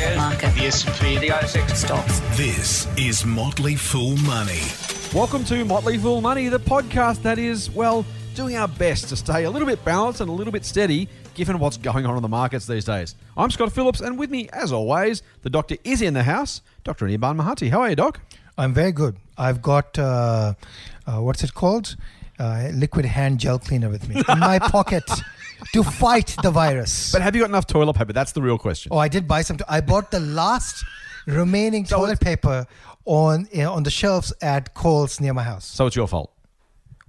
shares, Market. the S&P, the ASX. Stocks. This is Motley Fool Money. Welcome to Motley Fool Money, the podcast that is, well, doing our best to stay a little bit balanced and a little bit steady given what's going on in the markets these days. I'm Scott Phillips, and with me, as always, the doctor is in the house, Dr. Anirban Mahanti. How are you, Doc? I'm very good. I've got uh, uh, what's it called? Uh, liquid hand gel cleaner with me in my pocket to fight the virus. But have you got enough toilet paper? That's the real question. oh, I did buy some. I bought the last remaining So toilet paper on you know, on the shelves at Coles near my house. So it's your fault.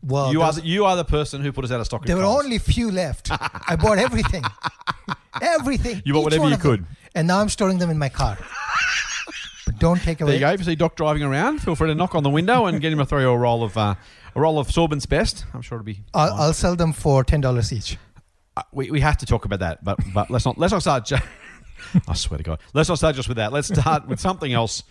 Well, you, there are the, you are the person who put us out of stock. at there were Coles. only few left. I bought everything, everything. You bought each whatever one you of them. could. and now I'm storing them in my car. but don't take There away. you go. If you see Doc driving around, feel free to knock on the window and get him to throw a roll of uh, a roll of Sorbent's best. I'm sure it'll be. I'll. I'll sell them for ten dollars each. We, we have to talk about that, but but let's not let's not start. Ju- I swear to God, let's not start just with that. Let's start with something else.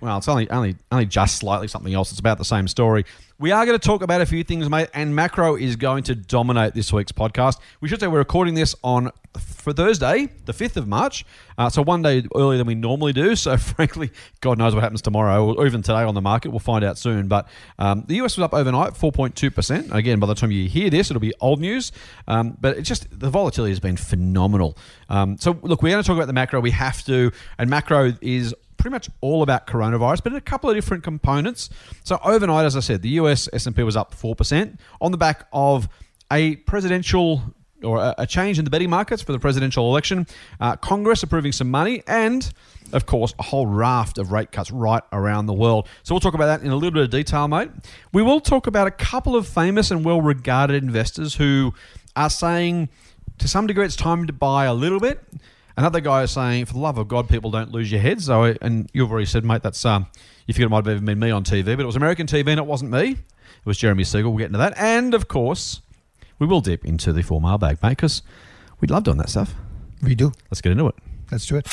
Well, it's only only only just slightly something else. It's about the same story. We are going to talk about a few things, mate, and macro is going to dominate this week's podcast. We should say we're recording this on for Thursday, the fifth of March, uh, so one day earlier than we normally do. So, frankly, God knows what happens tomorrow or even today on the market. We'll find out soon. But um, the US was up overnight, four point two percent. Again, by the time you hear this, it'll be old news. Um, but it's just the volatility has been phenomenal. Um, so, look, we're going to talk about the macro. We have to, and macro is pretty much all about coronavirus, but in a couple of different components. So overnight, as I said, the US S&P was up 4% on the back of a presidential or a, change in the betting markets for the presidential election, uh, Congress approving some money, and of course, a whole raft of rate cuts right around the world. So we'll talk about that in a little bit of detail, mate. We will talk about a couple of famous and well regarded investors who are saying to some degree it's time to buy a little bit. Another guy is saying, for the love of God, people don't lose your heads. So, and you've already said, mate, that's um, you figured it might have even been me on TV, but it was American TV and it wasn't me. It was Jeremy Siegel. We'll get into that. And of course, we will dip into the Fool mailbag, mate, because we love doing that stuff. We do. Let's get into it. Let's do it.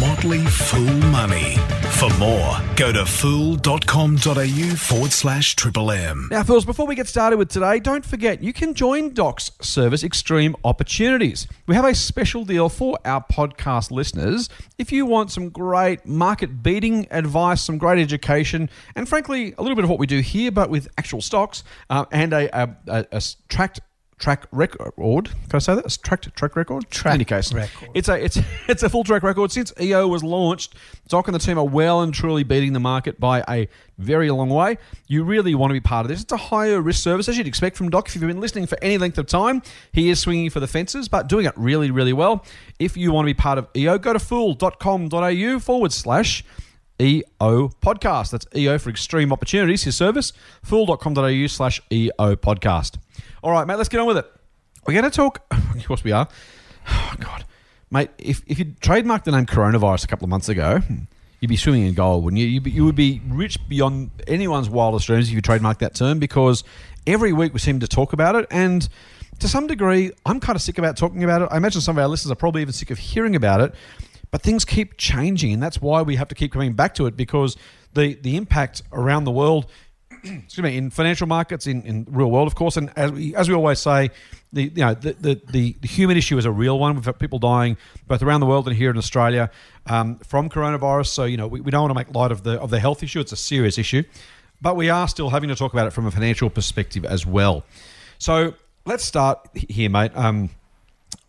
Motley Fool Money. For more, go to fool.com.au forward slash triple M. Now, Phils, before we get started with today, don't forget you can join Doc's service Extreme Opportunities. We have a special deal for our podcast listeners. If you want some great market beating advice, some great education, and frankly, a little bit of what we do here, but with actual stocks uh, and a, a, a, a tracked track record. Can I say that? A tracked track record? Track In any case, record. it's a it's it's a full track record since EO was launched. Doc and the team are well and truly beating the market by a very long way. You really want to be part of this. It's a higher risk service as you'd expect from Doc. If you've been listening for any length of time, he is swinging for the fences, but doing it really really well. If you want to be part of EO, go to fool.com.au forward slash. EO podcast. That's EO for Extreme Opportunities, his service, fool.com.au slash EO podcast. All right, mate, let's get on with it. We're going to talk, of course we are. Oh, God. Mate, if, if you trademarked the name coronavirus a couple of months ago, you'd be swimming in gold, wouldn't you? You'd be, you would be rich beyond anyone's wildest dreams if you trademarked that term because every week we seem to talk about it. And to some degree, I'm kind of sick about talking about it. I imagine some of our listeners are probably even sick of hearing about it. But things keep changing, and that's why we have to keep coming back to it because the, the impact around the world excuse me, in financial markets, in, in the real world, of course. And as we, as we always say, the you know the, the, the, the human issue is a real one. We've had people dying both around the world and here in Australia um, from coronavirus. So you know we, we don't want to make light of the of the health issue. It's a serious issue, but we are still having to talk about it from a financial perspective as well. So let's start here, mate. Um,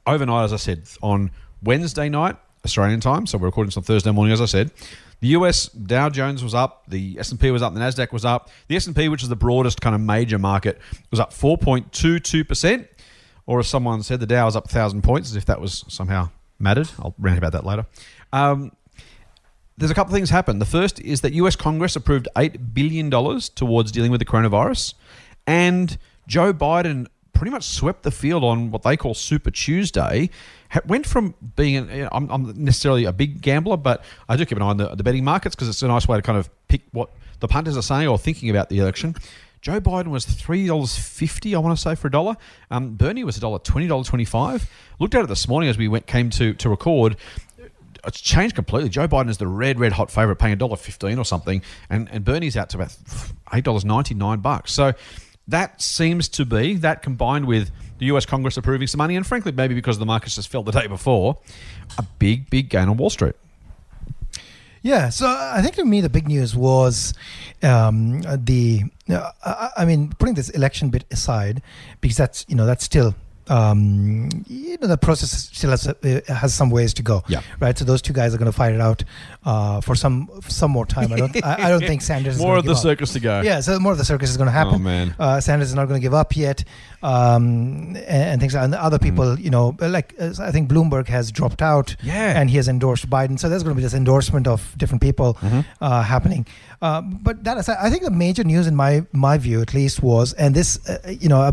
overnight, as I said, on Wednesday night, Australian time, so we're recording this on Thursday morning, as I said. The US Dow Jones was up, the S&P was up, the Nasdaq was up. The S&P, which is the broadest kind of major market, was up 4.22%, or as someone said, the Dow was up 1000 points as if that was somehow mattered. I'll rant about that later. Um, there's a couple of things happened. The first is that US Congress approved $8 billion towards dealing with the coronavirus, and Joe Biden pretty much swept the field on what they call Super Tuesday. Went from being, an, you know, I'm, I'm necessarily a big gambler, but I do keep an eye on the, the betting markets because it's a nice way to kind of pick what the punters are saying or thinking about the election. Joe Biden was three dollars fifty, I want to say, for a dollar. Um, Bernie was a dollar twenty, dollar twenty-five. Looked at it this morning as we went came to to record it's changed completely. Joe Biden is the red, red hot favorite, paying a dollar fifteen or something, and and Bernie's out to about eight dollars ninety nine bucks. So that seems to be that combined with the U.S. Congress approving some money, and frankly, maybe because the markets just fell the day before, a big, big gain on Wall Street. Yeah, so I think to me the big news was um, the. Uh, I, I mean, putting this election bit aside, because that's you know that's still um, you know the process still has, uh, has some ways to go. Yeah. Right. So those two guys are going to fight it out uh, for some some more time. I don't. I, I don't think Sanders is More gonna More of the up. circus to go. Yeah, so more of the circus is going to happen. Oh, man. Uh, Sanders is not going to give up yet, um, and, and things. And other people, you know, like uh, I think Bloomberg has dropped out, Yeah. and he has endorsed Biden. So there's going to be this endorsement of different people Mhm. uh, happening. Uh, but that aside, I think the major news, in my my view at least, was and this, uh, you know, uh,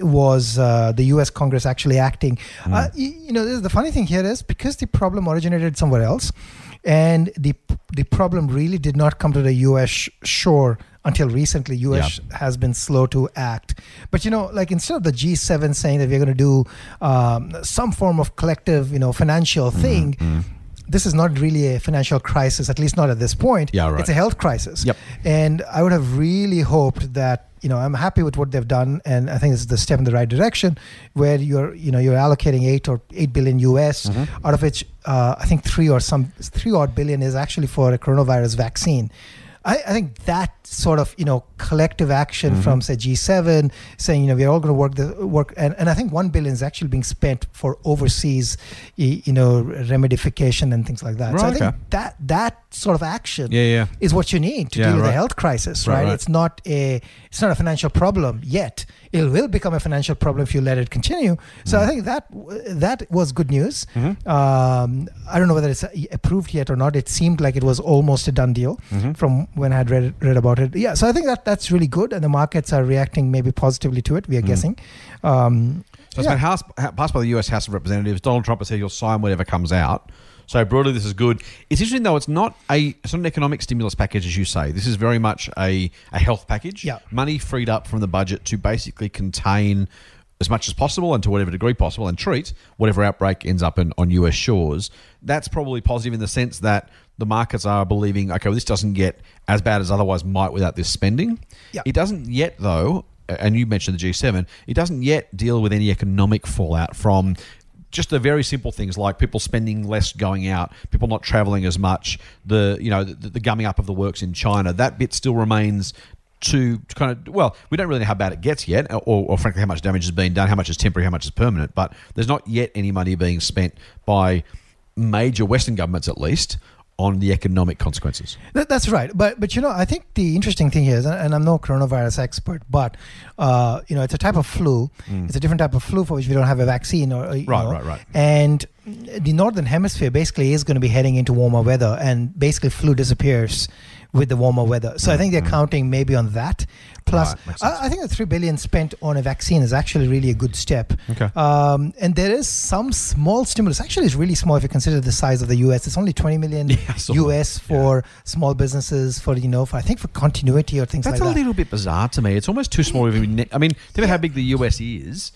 was uh, the U.S. Congress actually acting. Uh, y- you know, the funny thing here is because the problem originated somewhere else, and the the problem really did not come to the U.S. shore until recently. U.S. has been slow to act. But you know, like instead of the G7 saying that we're going to do um, some form of collective, you know, financial Mm-hmm. thing. This is not really a financial crisis, at least not at this point. Yeah, right. It's a health crisis. Yep. And I would have really hoped that you know I'm happy with what they've done, and I think this is the step in the right direction, where you're you know you're allocating eight or eight billion US, Mm-hmm. out of which uh, I think three or some three odd billion is actually for a coronavirus vaccine. I, I think that sort of you know collective action Mm-hmm. from say G7 saying you know we're all going to work the work and, and I think one billion is actually being spent for overseas you know remedification and things like that. so I think okay. that that sort of action Yeah, yeah. is what you need to Yeah, deal with the health crisis, Right, right? right. It's not a it's not a financial problem yet. It will become a financial problem if you let it continue. So Mm. I think that that was good news. Mm-hmm. Um, I don't know whether it's uh, approved yet or not. It seemed like it was almost a done deal Mm-hmm. from when I had read read about it. Yeah, so I think that that's really good, and the markets are reacting maybe positively to it. We are guessing. Um, So it's yeah. been house, passed by the US House of Representatives. Donald Trump has said he'll sign whatever comes out. So broadly, this is good. It's interesting though; it's not a it's not an economic stimulus package, as you say. This is very much a, a health package. Yeah. money freed up from the budget to basically contain as much as possible and to whatever degree possible, and treat whatever outbreak ends up in, on US shores. That's probably positive in the sense that the markets are believing, okay, well, this doesn't get as bad as otherwise might without this spending. Yeah. It doesn't yet, though, and you mentioned the G7, it doesn't yet deal with any economic fallout from just the very simple things like people spending less going out, people not traveling as much, the you know the, the gumming up of the works in China. That bit still remains to kind of well, we don't really know how bad it gets yet, or, or frankly how much damage has been done, how much is temporary, how much is permanent. But there's not yet any money being spent by major Western governments, at least, on the economic consequences. That, that's right, but but you know I think the interesting thing here is, and, and I'm no coronavirus expert, but uh, you know it's a type of flu. It's a different type of flu for which we don't have a vaccine, or, Mm. Right, know, right, right. And the northern hemisphere basically is going to be heading into warmer weather, and basically flu disappears with the warmer weather. So I think they're counting maybe on that. Plus, Mm-hmm. Right. I, I think the three billion spent on a vaccine is actually really a good step. Okay. Um, and there is some small stimulus. Actually, it's really small if you consider the size of the U.S. It's only 20 million Yeah. U.S. for small businesses, for you know, for I think for continuity or things That's like a little bit bizarre to me. It's almost too small. of a ne- I mean, think about how big the US is.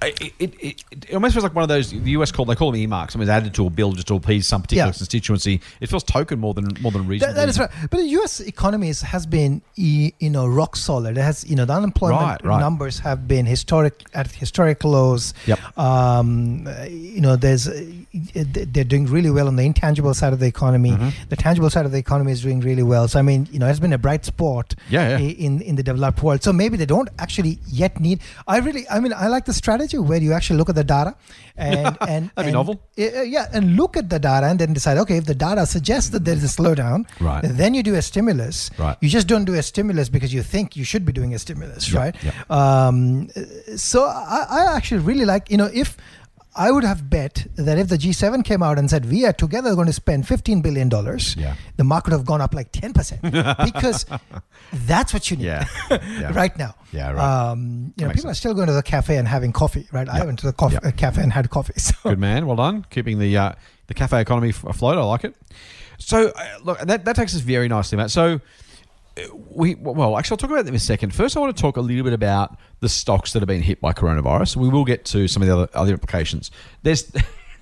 It, it, it, it almost feels like one of those the US call they call them earmarks. I mean, it's added to a bill just to appease some particular Yeah. constituency. It feels token more than more than reasonable. That, that is right. But the U.S. economy is, has been, you know, rock solid. It has, you know, the unemployment Right, right. numbers have been historic at historic lows. Yep. Um, you know, there's, they're doing really well on the intangible side of the economy. Mm-hmm. The tangible side of the economy is doing really well. So I mean, you know, it's been a bright spot. Yeah, yeah. In in the developed world. So maybe they don't actually yet need. I really, I mean, I like the strategy where you actually look at the data, and and and- novel. uh, yeah, and look at the data and then decide, okay, if the data suggests that there is a slowdown, Right. then you do a stimulus. Right. You just don't do a stimulus because you think you should be doing a stimulus, Yeah, right? yeah. Um, so I, I actually really like, you know, if I would have bet that if the G7 came out and said we are together going to spend 15 billion dollars, Yeah. the market would have gone up like 10 percent because that's what you need Yeah. Yeah. right now. Yeah, right. Um, you know, people are still going to the cafe and having coffee, right? I went to the coffee, Yeah. uh, cafe and had coffee. So Good man. Well done. Keeping the uh, the cafe economy afloat. I like it. So uh, look, that that takes us very nicely, Matt. So. We well, actually, I'll talk about them in a second. First, I want to talk a little bit about the stocks that have been hit by coronavirus. We will get to some of the other other implications. There's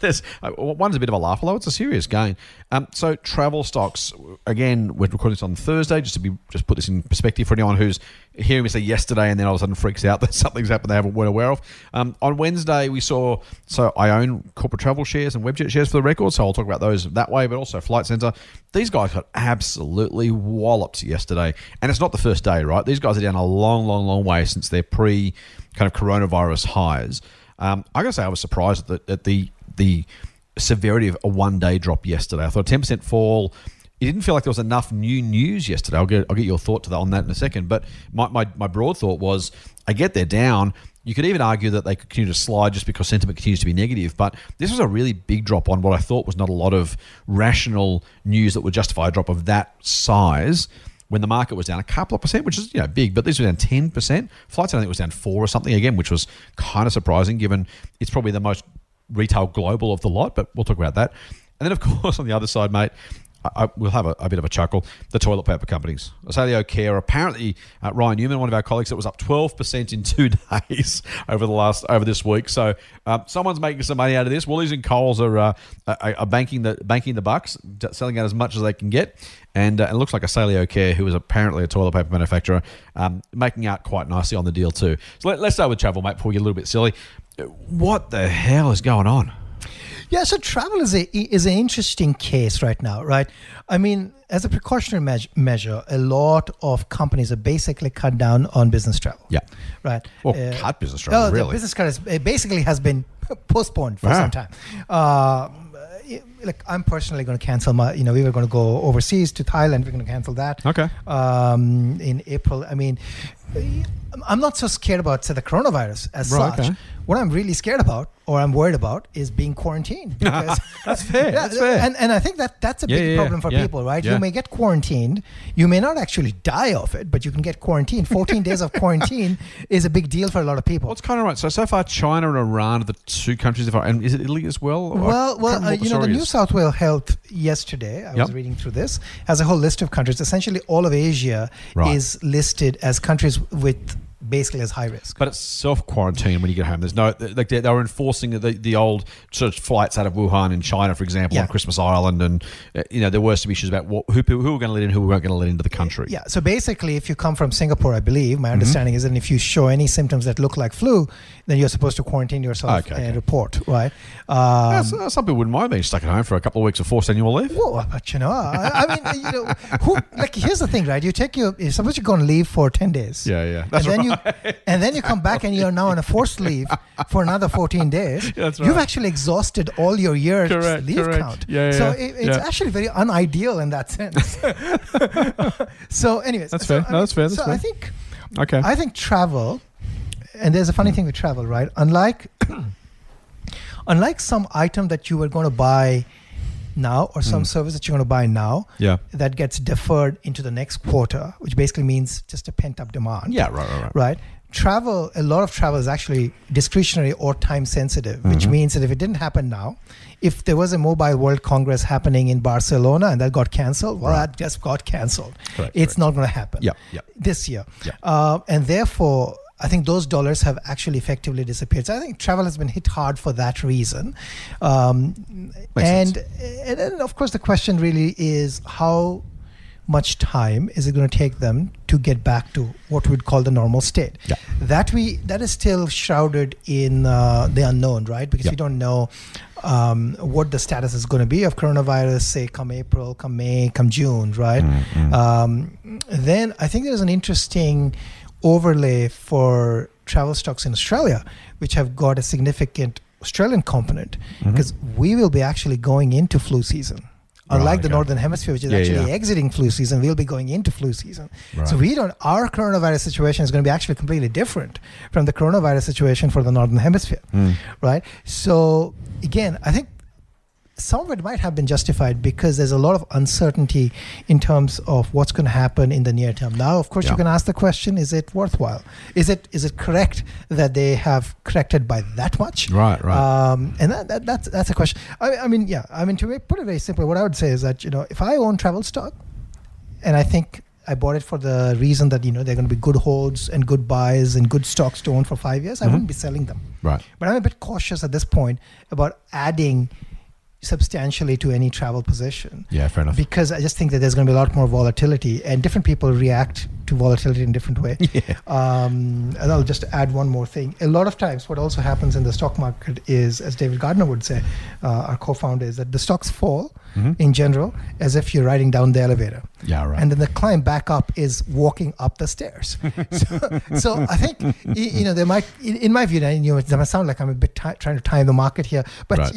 there's, uh, one's a bit of a laugh, although it's a serious gain. Um, so travel stocks again. We're recording this on Thursday, just to be just put this in perspective for anyone who's hearing me say yesterday and then all of a sudden freaks out that something's happened they haven't weren't aware of. Um, on Wednesday, we saw. So I own corporate travel shares and Webjet shares for the record, so I'll talk about those that way. But also Flight Centre. These guys got absolutely walloped yesterday, and it's not the first day, right? These guys are down a long, long, long way since their pre kind of coronavirus highs. Um, I gotta say, I was surprised at the, at the the severity of a one day drop yesterday. I thought a ten percent fall. It didn't feel like there was enough new news yesterday. I'll get I'll get your thought to that on that in a second. But my, my, my broad thought was, I get they're down. You could even argue that they continue to slide just because sentiment continues to be negative. But this was a really big drop on what I thought was not a lot of rational news that would justify a drop of that size when the market was down a couple of percent, which is you know big, but these were down ten percent. Flights I think was down four or something again, which was kind of surprising given it's probably the most retail global of the lot. But we'll talk about that. And then of course on the other side, mate, I, we'll have a, a, bit of a chuckle. The toilet paper companies, Asaleo Care. Apparently, uh, Ryan Newman, one of our colleagues, it was up twelve percent in two days over the last over this week. So uh, someone's making some money out of this. Woolies and Coles are, uh, are, are banking the banking the bucks, selling out as much as they can get. And, uh, it looks like Asaleo Care, who is apparently a toilet paper manufacturer, um, making out quite nicely on the deal too. So let, let's start with travel, mate, before we get a little bit silly. What the hell is going on? Yeah, so travel is a is an interesting case right now, right? I mean, as a precautionary me- measure, a lot of companies are basically cut down on business travel. Yeah, right. Well, uh, cut business travel. Oh, really? business cut is, basically has been postponed for some time. Uh, like I'm personally going to cancel my. You know, we were going to go overseas to Thailand. We're going to cancel that. Okay. Um, in April. I mean, I'm not so scared about say, the coronavirus as right, such. Okay. What I'm really scared about or I'm worried about is being quarantined. that's fair. Yeah, that's fair. And, and I think that that's a yeah, big yeah, problem for people, right? You may get quarantined. You may not actually die of it, but you can get quarantined. 14 days of quarantine is a big deal for a lot of people. Well, it's kind of right. So, so far, China and Iran are the two countries. And is it Italy as well? Well, well, uh, you know, the New South Wales Health yesterday, I yep. was reading through this, has a whole list of countries. Essentially, all of Asia right. is listed as countries with basically as high risk. But it's self quarantine when you get home. There's no like they, they were enforcing the, the old sort of flights out of Wuhan in China, for example, yeah. on Christmas Island, and uh, you know there were some issues about what, who who were going to let in, who weren't going to let into the country. Yeah. So basically, if you come from Singapore, I believe my mm-hmm. understanding mm-hmm. is that if you show any symptoms that look like flu, then you're supposed to quarantine yourself okay, and okay. report, right? Um, yeah, so, some people wouldn't mind being stuck at home for a couple of weeks of forced annual leave. Well, but you know, I, I mean, you know, who, like here's the thing, right? You take your suppose you go on leave for ten days. Yeah, yeah. That's and right. then you and then you come back and you're now on a forced leave for another 14 days. That's right. You've actually exhausted all your year's correct, leave correct. count. Yeah, yeah, so it, it's yeah. actually very unideal in that sense. so, anyways, that's so, fair. No, that's fair. That's so fair. I think, okay. I think travel, and there's a funny thing with travel, right? Unlike, unlike some item that you were going to buy now or some mm. service that you're going to buy now yeah. that gets deferred into the next quarter, which basically means just a pent up demand. Yeah, right, right, right. Right. Travel, a lot of travel is actually discretionary or time sensitive, mm-hmm. which means that if it didn't happen now, if there was a Mobile World Congress happening in Barcelona and that got canceled, well, right. that just got canceled. Correct, it's correct. not going to happen yeah, yeah. this year. Yeah. Uh, and therefore, I think those dollars have actually effectively disappeared. So I think travel has been hit hard for that reason. Um, and, and then, of course, the question really is how much time is it going to take them to get back to what we'd call the normal state? Yeah. That we that is still shrouded in uh, the unknown, right? Because yeah. we don't know um, what the status is going to be of coronavirus, say, come April, come May, come June, right? Mm-hmm. Um, then I think there's an interesting overlay for travel stocks in Australia, which have got a significant Australian component, because mm-hmm. we will be actually going into flu season. Unlike right, the okay. northern hemisphere, which is yeah, actually yeah. exiting flu season, we'll be going into flu season. Right. So we don't. Our coronavirus situation is going to be actually completely different from the coronavirus situation for the northern hemisphere, mm. right? So again, I think some of it might have been justified because there's a lot of uncertainty in terms of what's going to happen in the near term. Now, of course, yeah. you can ask the question: Is it worthwhile? Is it is it correct that they have corrected by that much? Right, right. Um, and that, that, that's that's a question. I, I mean, yeah. I mean, to put it very simply, what I would say is that you know, if I own travel stock, and I think I bought it for the reason that you know they're going to be good holds and good buys and good stocks to own for five years. I Mhm. wouldn't be selling them. Right. But I'm a bit cautious at this point about adding substantially to any travel position Yeah, fair enough. because I just think that there's going to be a lot more volatility and different people react to volatility in a different way. yeah. Um, and I'll just add one more thing. A lot of times, what also happens in the stock market is, as David Gardner would say, uh, our co-founder, is that the stocks fall Mhm. in general as if you're riding down the elevator, Yeah, right. and then the climb back up is walking up the stairs. so, so I think you know there might, in, my view, and you know, it might sound like I'm a bit ti trying to time the market here, but Right.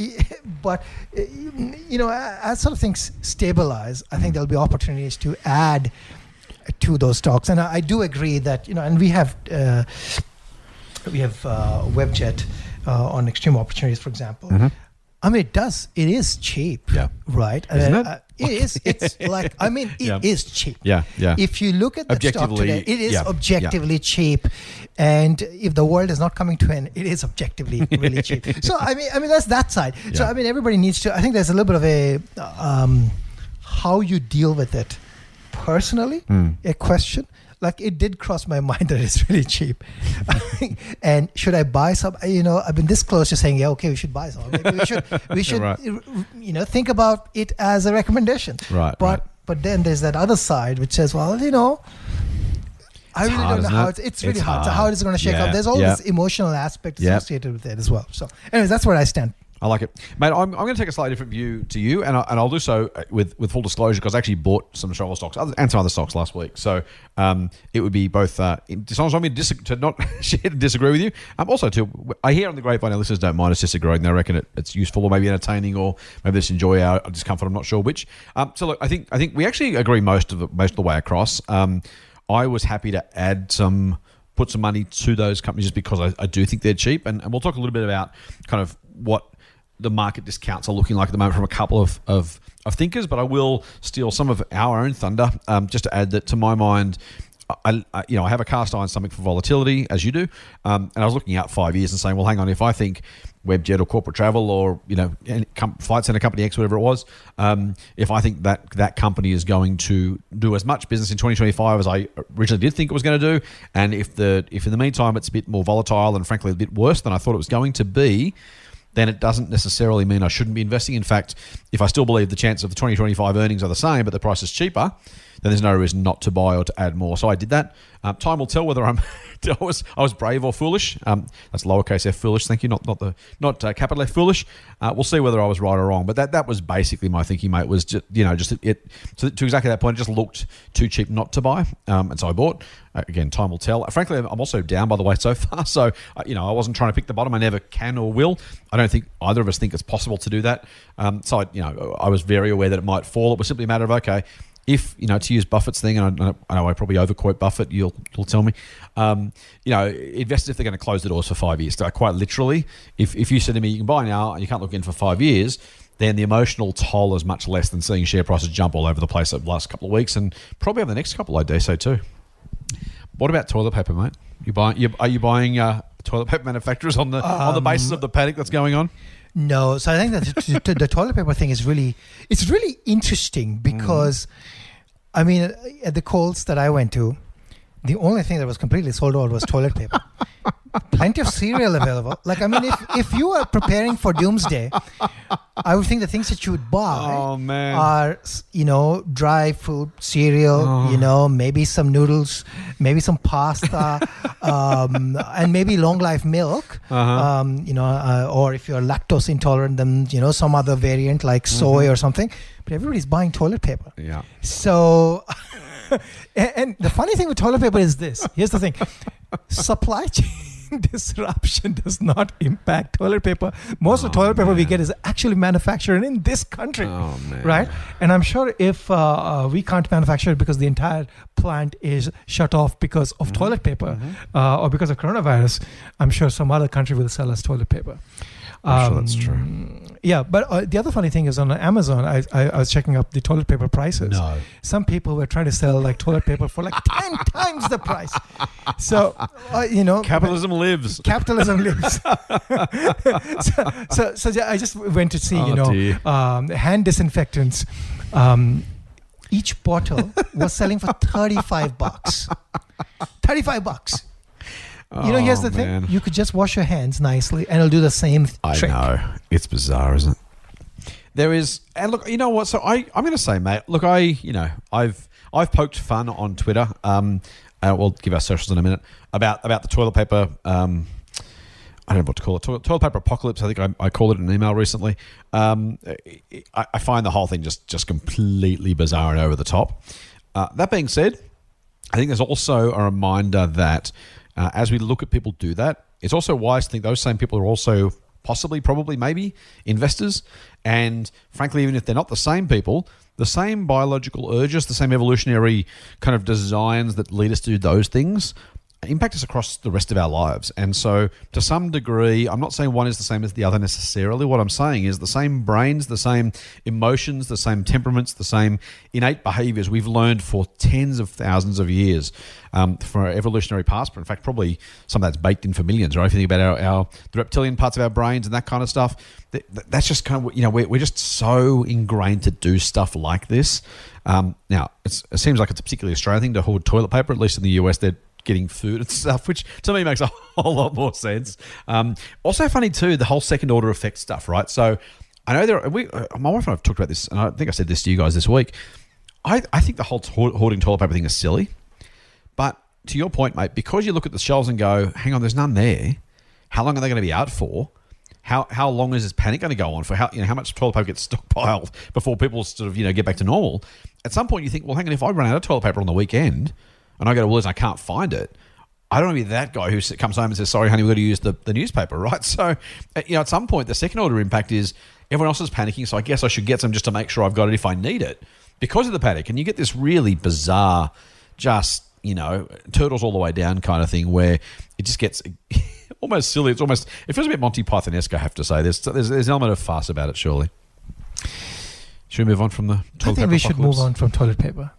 but you know, as sort of things stabilize, I think there'll be opportunities to add to those stocks. And I, I do agree that you know, and we have uh, we have uh, Webjet uh, on extreme opportunities, for example. Mhm. I mean, it does. It is cheap. Yeah. Right. Isn't Uh, it? uh, it is. It's like I mean, it is Yeah. cheap. Yeah, yeah. If you look at the stock today, it is yeah, yeah. objectively cheap, and if the world is not coming to an, it is objectively really cheap. So I mean, I mean that's that side. So I mean, everybody needs to. I think there's a little bit of a um, how you deal with it personally Mm. a question. Like it did cross my mind that it's really cheap, and should I buy some? You know, I've been this close to saying, yeah, okay, we should buy some. Maybe we should, we should, Right. you know, think about it as a recommendation. Right, But right. but then there's that other side which says, well, you know, I really hard, don't know how it? it's, it's really It's hard. So hard. how is it going to shake Yeah, out? There's all yeah. this emotional aspect Yeah. associated with it as well. So, anyways, that's where I stand. I like it, mate. I'm, I'm going to take a slightly different view to you, and, I, and I'll do so uh, with, with full disclosure because I actually bought some travel stocks and some other stocks last week. So um, it would be both uh, dishonest on me to, to not share to disagree with you. Um, also, too, I hear on the grapevine our listeners don't mind us disagreeing. They reckon it, it's useful or maybe entertaining or maybe just enjoy our discomfort. I'm not sure which. Um, so look, I think I think we actually agree most of the most of the way across. Um, I was happy to add some put some money to those companies just because I, I do think they're cheap. And, and we'll talk a little bit about kind of what the market discounts are looking like at the moment from a couple of, of, of thinkers. But I will steal some of our own thunder um, just to add that to my mind. I, I, you know, I have a cast iron stomach for volatility, as you do, um, and I was looking out five years and saying, well, hang on, if I think Webjet or corporate travel or you know com- flight center company X, whatever it was, um, if I think that that company is going to do as much business in 2025 as I originally did think it was going to do, and if the if in the meantime it's a bit more volatile and frankly a bit worse than I thought it was going to be, then it doesn't necessarily mean I shouldn't be investing. In fact, if I still believe the chance of the 2025 earnings are the same, but the price is cheaper, then there's no reason not to buy or to add more. So I did that. Um, time will tell whether I'm I was I was brave or foolish. Um, that's lowercase f foolish. Thank you, not not the not uh, capital F foolish. Uh, we'll see whether I was right or wrong. But that that was basically my thinking, mate. Was just you know just it to, to exactly that point. It just looked too cheap not to buy, um, and so I bought. Uh, again, time will tell. Frankly, I'm also down by the way so far. So uh, you know I wasn't trying to pick the bottom. I never can or will. I don't think either of us think it's possible to do that. Um, so I, you know I was very aware that it might fall. It was simply a matter of okay if you know to use Buffett's thing, and I, I know I probably overquote Buffett, you'll you'll tell me. Um, you know, investors if they're going to close the doors for five years. So quite literally, if if you said to me you can buy now and you can't look in for five years, then the emotional toll is much less than seeing share prices jump all over the place over the last couple of weeks, and probably over the next couple, I dare say too. What about toilet paper, mate? You buying? You, are you buying uh, toilet paper manufacturers on the on the basis of the panic that's going on? No, so I think that the, the, toilet paper thing is really it's really interesting mm. because I mean at the Coles that I went to, the only thing that was completely sold out was toilet paper. Plenty of cereal available. Like I mean, if if you are preparing for doomsday, I would think the things that you would buy Oh, man. are s- you know dry food, cereal, Oh. you know maybe some noodles, maybe some pasta, um, and maybe long life milk. Uh-huh. Um, you know, uh, or if you're lactose intolerant, then you know some other variant like soy Mm-hmm. or something. But everybody's buying toilet paper. Yeah. So, and, and the funny thing with toilet paper is this. Here's the thing: supply chain disruption does not impact toilet paper. Most of the Oh, toilet paper we get is actually manufactured in this country. Oh. Right, and I'm sure if uh, uh, we can't manufacture it because the entire plant is shut off because of toilet paper uh, or because of coronavirus, I'm sure some other country will sell us toilet paper. I'm sure that's true. Um, Yeah, but uh, the other funny thing is on Amazon, I, I, I was checking up the toilet paper prices No. some people were trying to sell like toilet paper for like 10 times the price. So, uh, you know, Capitalism lives. capitalism lives. so, so, so yeah, I just went to see, Oh, you know, um, hand disinfectants. Um, each bottle was selling for 35 bucks. 35 bucks. You know, here's Oh, the thing: you could just wash your hands nicely, and it'll do the same trick. I trick. know it's bizarre, isn't it? There is, and look, you know what? So I, I'm going to say, mate. Look, I, you know, I've, I've poked fun on Twitter. Um, uh, we'll give our socials in a minute about about the toilet paper. Um, I don't know what to call it. Toilet, toilet paper apocalypse. I think I, I called it in an email recently. Um, I, I find the whole thing just just completely bizarre and over the top. Uh, that being said, I think there's also a reminder that uh, as we look at people do that, it's also wise to think those same people are also possibly, probably, maybe investors. And frankly, even if they're not the same people, the same biological urges, the same evolutionary kind of designs that lead us to do those things impact us across the rest of our lives. And so, to some degree, I'm not saying one is the same as the other necessarily. What I'm saying is the same brains, the same emotions, the same temperaments, the same innate behaviors we've learned for tens of thousands of years um, our evolutionary past. But in fact, probably some of that's baked in for millions, right? If you think about our, our the reptilian parts of our brains and that kind of stuff, that, that's just kind of, you know, we're, we're just so ingrained to do stuff like this. Um, now, it seems like it's a particularly Australian thing to hoard toilet paper, at least in the US, they're getting food and stuff, which to me makes a whole lot more sense. Um, also, funny too, the whole second order effect stuff, right? So, I know there. Are, we, uh, my wife and I have talked about this, and I think I said this to you guys this week. I, I think the whole hoard- hoarding toilet paper thing is silly, but to your point, mate, because you look at the shelves and go, "Hang on, there's none there. How long are they going to be out for?" How, how long is this panic going to go on for? How you know how much toilet paper gets stockpiled before people sort of you know get back to normal? At some point, you think, well, hang on, if I run out of toilet paper on the weekend and I go to Woolies and I can't find it, I don't want to be that guy who comes home and says, "Sorry, honey, we've got to use the, the newspaper," right? So, uh, you know, at some point, the second order impact is everyone else is panicking, so I guess I should get some just to make sure I've got it if I need it because of the panic, and you get this really bizarre, just you know, turtles all the way down kind of thing where it just gets. Almost silly. It's almost. It feels a bit Monty Python-esque. I have to say. There's there's, there's an element of farce about it. Surely. Should we move on from the? Toilet paper? I think we should move on from toilet paper.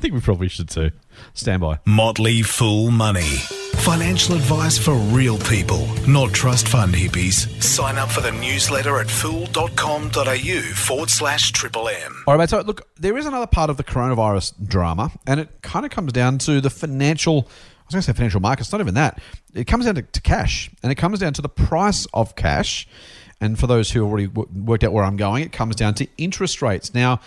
I think we probably should too. Stand by. Motley Fool Money. Financial advice for real people, not trust fund hippies. Sign up for the newsletter at fool.com.au forward slash triple M. All right, mate. So, look, there is another part of the coronavirus drama, and it kind of comes down to the financial. I was going to say financial markets. Not even that. It comes down to, to cash, and it comes down to the price of cash. And for those who already w- worked out where I'm going, it comes down to interest rates. Now,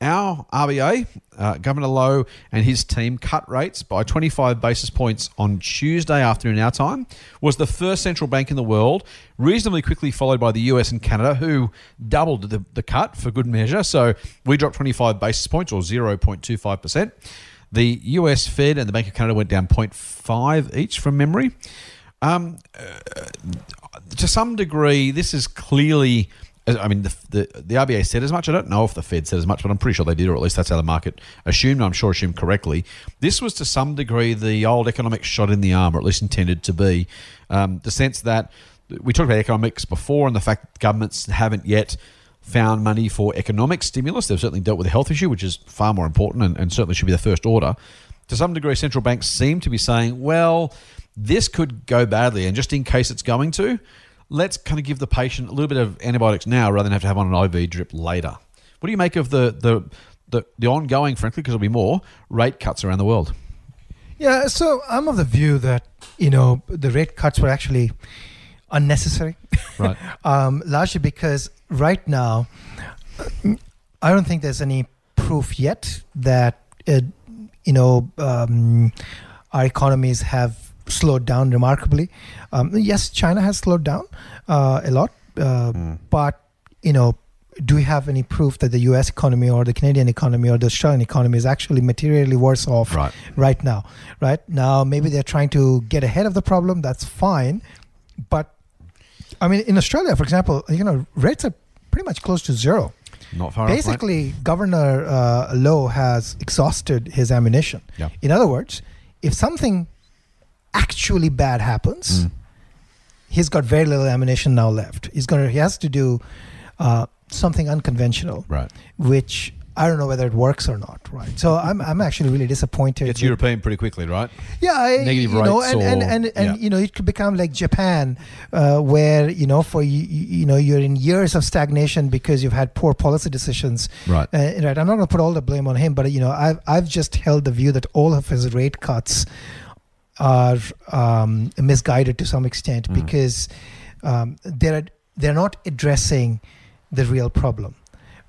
our RBA, uh, Governor Lowe and his team cut rates by 25 basis points on Tuesday afternoon our time. Was the first central bank in the world, reasonably quickly followed by the US and Canada, who doubled the, the cut for good measure. So we dropped 25 basis points or 0.25 percent. The US Fed and the Bank of Canada went down 0.5 each from memory. Um, uh, to some degree, this is clearly. I mean, the, the the RBA said as much. I don't know if the Fed said as much, but I'm pretty sure they did, or at least that's how the market assumed. I'm sure assumed correctly. This was to some degree the old economic shot in the arm, or at least intended to be. Um, the sense that we talked about economics before, and the fact that governments haven't yet found money for economic stimulus. They've certainly dealt with the health issue, which is far more important and, and certainly should be the first order. To some degree, central banks seem to be saying, well, this could go badly, and just in case it's going to, let's kind of give the patient a little bit of antibiotics now rather than have to have on an IV drip later. What do you make of the the the, the ongoing, frankly, because there'll be more rate cuts around the world? Yeah, so I'm of the view that you know the rate cuts were actually unnecessary, Right. um, largely because right now I don't think there's any proof yet that uh, you know um, our economies have slowed down remarkably. Um, yes, China has slowed down uh, a lot, uh, but you know. Do we have any proof that the U.S. economy or the Canadian economy or the Australian economy is actually materially worse off Right. right now? Right now, maybe they're trying to get ahead of the problem. That's fine, but I mean, in Australia, for example, you know, rates are pretty much close to zero. Not far off. right? Basically, Governor uh, Lowe has exhausted his ammunition. Yeah. In other words, if something actually bad happens, Mm. he's got very little ammunition now left. He's gonna he has to do uh, something unconventional, Right. which I don't know whether it works or not, right? So I'm, I'm actually really disappointed. It's European pretty quickly, right? yeah, I, Negative you know, rates and, and, or- and, and yeah. you know, it could become like Japan, uh, where you know, for you, you know, you're in years of stagnation because you've had poor policy decisions. Right. Uh, right. I'm not going to put all the blame on him, but you know, I've I've just held the view that all of his rate cuts are um, misguided to some extent Mm. because um, they're they're not addressing the real problem.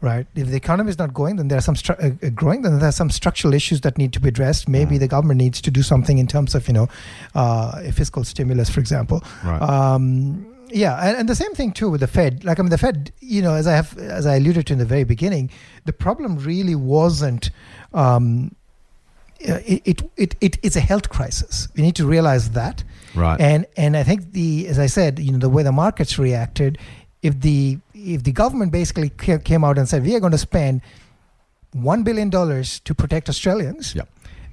Right. If the economy is not going, then there are some stru- uh, uh, growing. Then there are some structural issues that need to be addressed. Maybe Mm. the government needs to do something in terms of you know, uh, a fiscal stimulus, for example. Right. Um, yeah, and, and the same thing too with the Fed. Like I mean, the Fed, you know, as I have as I alluded to in the very beginning, the problem really wasn't. Um, Uh, it, it, it, it it's a health crisis. We need to realize that. right. And and I think the as I said, you know, the way the markets reacted, if the if the government basically came out and said we are going to spend one billion dollars to protect Australians,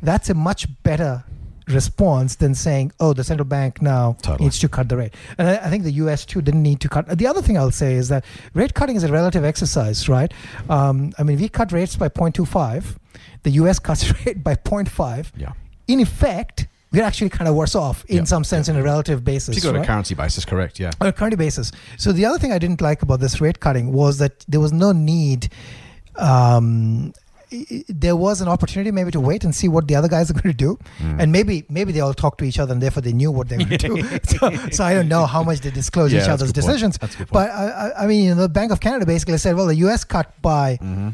that's a much better response than saying, oh, the central bank now Totally. needs to cut the rate. And I, I think the U.S. too didn't need to cut. The other thing I'll say is that rate cutting is a relative exercise, right? Um, I mean, we cut rates by 0.25. The U.S. cuts rate by 0.5 yeah. in effect, we're actually kind of worse off in Yeah. some sense in a relative basis. On right? a currency basis, correct? Yeah. on a current basis. So the other thing I didn't like about this rate cutting was that there was no need. Um, there was an opportunity maybe to wait and see what the other guys are going to do, Mm. and maybe maybe they all talked to each other and therefore they knew what they were going to do. So, so I don't know how much they disclose Yeah, each other's decisions. That's good point. But I, I, mean, you know, the Bank of Canada basically said, well, the U.S. cut by Mm-hmm.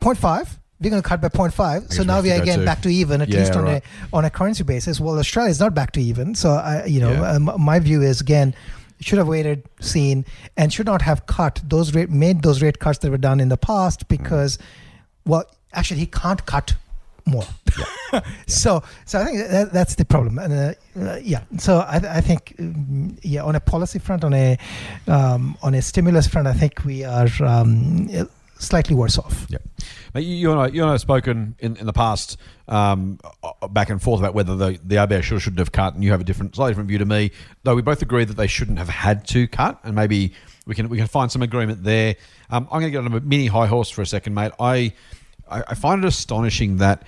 0.5. We're going to cut by 0.5. So now we are again to- back to even, at Yeah, least on right. a on a currency basis. Well, Australia is not back to even. So I, you know, Yeah. um, my view is again, should have waited, seen, and should not have cut those rate made those rate cuts that were done in the past because, well, actually he can't cut more. so so I think that, that's the problem. And uh, yeah, so I, I think um, yeah, on a policy front, on a um, on a stimulus front, I think we are um, slightly worse off. Yeah. Mate, you, and I, you and I have spoken in, in the past um, back and forth about whether the, the RBA should or shouldn't have cut, and you have a different, slightly different view to me. Though we both agree that they shouldn't have had to cut, and maybe we can we can find some agreement there. Um, I'm going to get on a mini high horse for a second, mate. I I, find it astonishing that.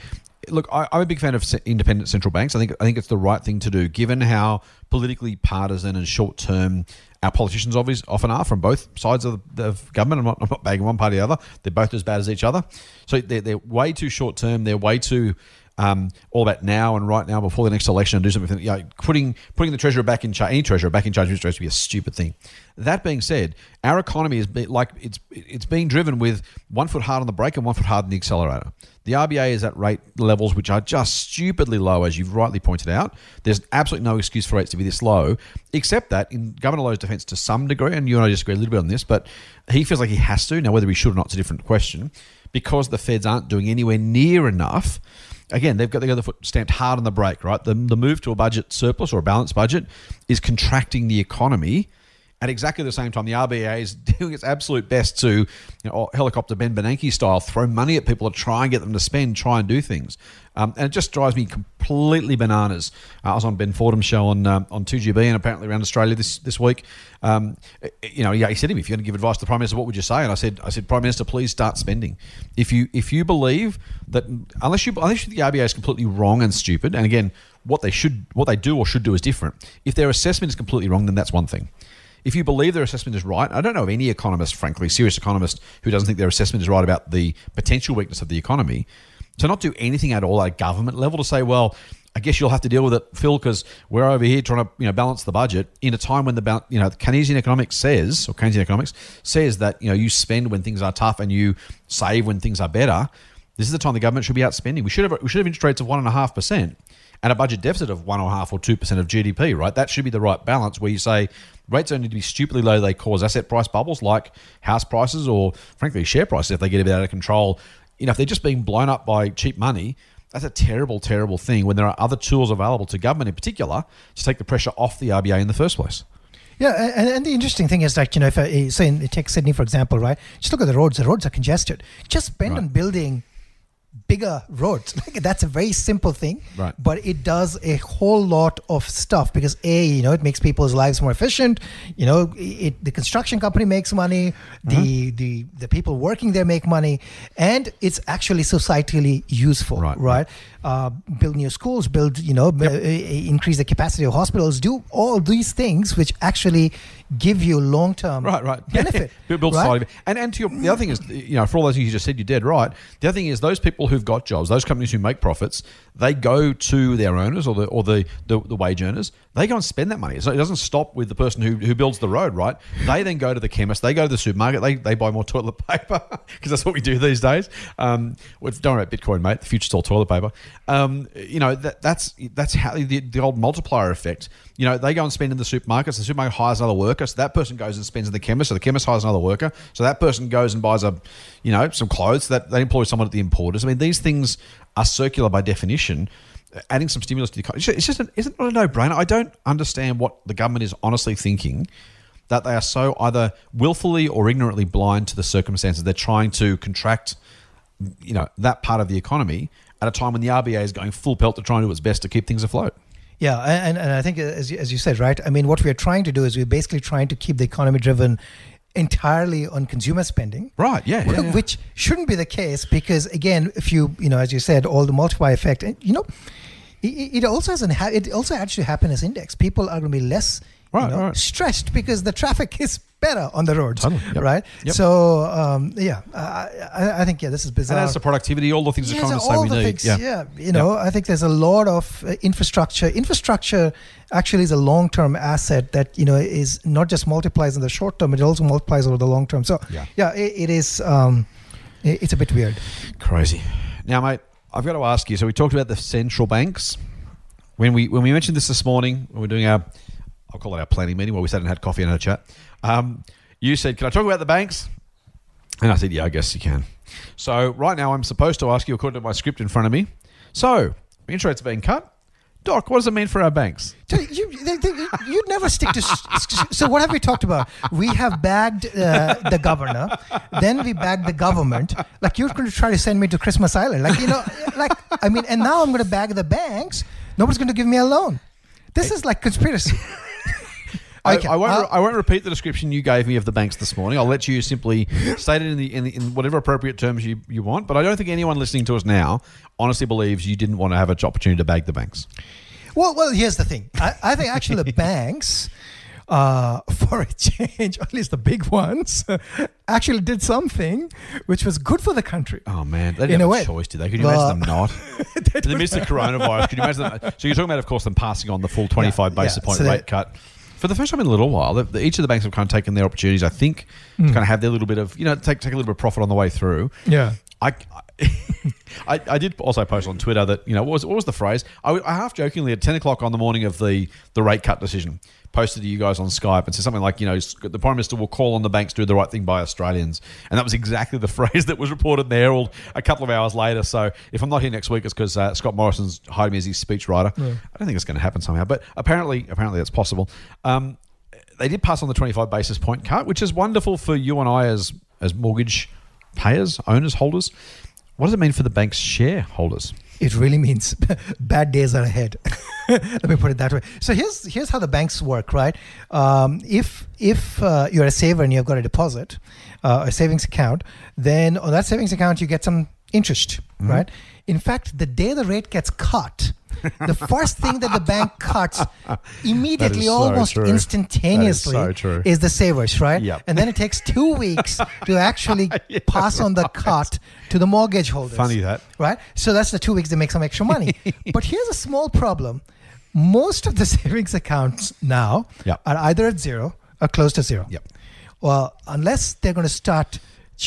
Look, I, I'm a big fan of independent central banks. I think I think it's the right thing to do, given how politically partisan and short term our politicians obviously often are from both sides of the of government. I'm not, I'm not bagging one party or the other. They're both as bad as each other. So they're, they're way too short term. They're way too um, all about now and right now before the next election and do something. You know, putting putting the treasurer back in charge, any treasurer back in charge of would be a stupid thing. That being said, our economy is be, like it's it's being driven with one foot hard on the brake and one foot hard on the accelerator. The RBA is at rate levels which are just stupidly low, as you've rightly pointed out. There's absolutely no excuse for rates to be this low, except that in Governor Lowe's defence to some degree, and you and I disagree a little bit on this, but he feels like he has to. Now, whether he should or not is a different question. Because the feds aren't doing anywhere near enough again, they've got the other foot stamped hard on the brake, right? The, the move to a budget surplus or a balanced budget is contracting the economy. At exactly the same time, the RBA is doing its absolute best to, you know, helicopter Ben Bernanke style, throw money at people to try and get them to spend, try and do things. Um, and it just drives me completely bananas. Uh, I was on Ben Fordham's show on um, on 2GB and apparently around Australia this this week. Um, you know, he said to me, "If you're going to give advice to the Prime Minister, what would you say?" And I said, "I said, Prime Minister, please start spending. If you if you believe that unless you unless the RBA is completely wrong and stupid, and again, what they should what they do or should do is different. If their assessment is completely wrong, then that's one thing." If you believe their assessment is right, I don't know of any economist, frankly, serious economist, who doesn't think their assessment is right about the potential weakness of the economy. To not do anything at all at government level to say, well, I guess you'll have to deal with it, Phil, because we're over here trying to you know balance the budget in a time when the you know Keynesian economics says or Keynesian economics says that you know you spend when things are tough and you save when things are better. This is the time the government should be out spending. We should have we should have interest rates of one and a half percent and a budget deficit of one and a half or two percent of GDP. Right, that should be the right balance where you say rates don't need to be stupidly low. They cause asset price bubbles like house prices or frankly share prices if they get a bit out of control. You know, if they're just being blown up by cheap money, that's a terrible, terrible thing when there are other tools available to government in particular to take the pressure off the RBA in the first place. Yeah, and, and the interesting thing is that you know, if I say in, take Sydney for example, right? Just look at the roads. The roads are congested. Just spend Right. on building bigger roads. Like that's a very simple thing, Right. but it does a whole lot of stuff because a you know it makes people's lives more efficient. You know, it the construction company makes money, the Mm-hmm. the the people working there make money, and it's actually societally useful. Right. Right. Uh, build new schools, build you know, b- uh, increase the capacity of hospitals, do all these things which actually give you long term Right, right. benefit. Build right? society. And and to your, the other thing is, you know, for all those things you just said, you're dead right. The other thing is those people who've got jobs, those companies who make profits, they go to their owners or the or the, the, the wage earners. They go and spend that money. So it doesn't stop with the person who, who builds the road, right? They then go to the chemist, they go to the supermarket, they, they buy more toilet paper because that's what we do these days. Um, don't worry about Bitcoin, mate. The future's all toilet paper. Um, you know that that's that's how the, the old multiplier effect. You know, they go and spend in the supermarkets. The supermarket hires another worker, so that person goes and spends in the chemist. So the chemist hires another worker, so that person goes and buys a, you know, some clothes. That they employ someone at the importers. I mean, these things are circular by definition. Adding some stimulus to the economy, it's just, an, isn't it a no-brainer? I don't understand what the government is honestly thinking that they are so either willfully or ignorantly blind to the circumstances. They're trying to contract, you know, that part of the economy at a time when the RBA is going full pelt to try and do its best to keep things afloat. Yeah, and, and I think uh, as you, as you said, right? I mean, what we are trying to do is we're basically trying to keep the economy driven entirely on consumer spending. Right, yeah, yeah, yeah. Which shouldn't be the case because again, if you you know, as you said, all the multiplier effect, and you know, it, it also has an ha- it also adds to happiness index. People are going to be less you know, right. stressed because the traffic is better on the roads, Totally, yep. right? Yep. So um, yeah, I, I, I think yeah, this is bizarre. And that's the productivity, all the things Yeah, the economists so say we the need. things, yeah. you know, I think there's a lot of uh, infrastructure. Infrastructure actually is a long-term asset that you know is not just multiplies in the short term; it also multiplies over the long term. So, Yeah. yeah, it, it is. Um, it- it's a bit weird. Crazy. Now, mate, I've got to ask you. So we talked about the central banks when we when we mentioned this this morning. When we we're doing our, I'll call it our planning meeting, where we sat and had coffee and had a chat. Um, you said, "Can I talk about the banks?" And I said, "Yeah, I guess you can." So right now, I'm supposed to ask you according to my script in front of me. So interest rates are being cut. Doc, what does it mean for our banks? You, you'd never stick to. So what have we talked about? We have bagged uh, the governor, then we bagged the government. Like you're going to try to send me to Christmas Island, like you know, like I mean, and now I'm going to bag the banks. Nobody's going to give me a loan. This is like conspiracy. I, Okay, I won't. I'll- I won't repeat the description you gave me of the banks this morning. I'll let you simply state it in the, in, the, in whatever appropriate terms you, you want. But I don't think anyone listening to us now honestly believes you didn't want to have an opportunity to bag the banks. Well, well, here's the thing. I, I think actually the banks, uh, for a change, at least the big ones, actually did something which was good for the country. Oh man, they didn't In a have way. a choice, did they? Could you Well- imagine them not? in the midst of coronavirus, could you imagine? Them, so you're talking about, of course, them passing on the full 25 Yeah, basis yeah. point So rate cut. For the first time in a little while, the, the, each of the banks have kind of taken their opportunities. I think Hmm. to kind of have their little bit of, you know, take take a little bit of profit on the way through. Yeah. I, I, I did also post on Twitter that you know what was what was the phrase? I, I half jokingly at ten o'clock on the morning of the the rate cut decision posted to you guys on Skype and said something like you know the Prime Minister will call on the banks to do the right thing by Australians, and that was exactly the phrase that was reported in the Herald a couple of hours later. So if I'm not here next week, it's because uh, Scott Morrison's hired me as his speechwriter. I don't think it's going to happen somehow, but apparently apparently that's possible. Um, they did pass on the 25 basis point cut, which is wonderful for you and I as as mortgage payers, owners, holders. What does it mean for the bank's shareholders? It really means bad days are ahead. Let me put it that way. So here's here's how the banks work, right? Um, if if uh, you're a saver and you've got a deposit, uh, a savings account, then on that savings account you get some interest, Mm-hmm. right? In fact, the day the rate gets cut, the first thing that the bank cuts immediately, so almost true. instantaneously, is so is the savers, right? Yep. And then it takes two weeks to actually pass on the cut to the mortgage holders Funny that. right? So that's the two weeks they make some extra money. but here's a small problem: most of the savings accounts now Yep. are either at zero or close to zero. Yep. Well, unless they're going to start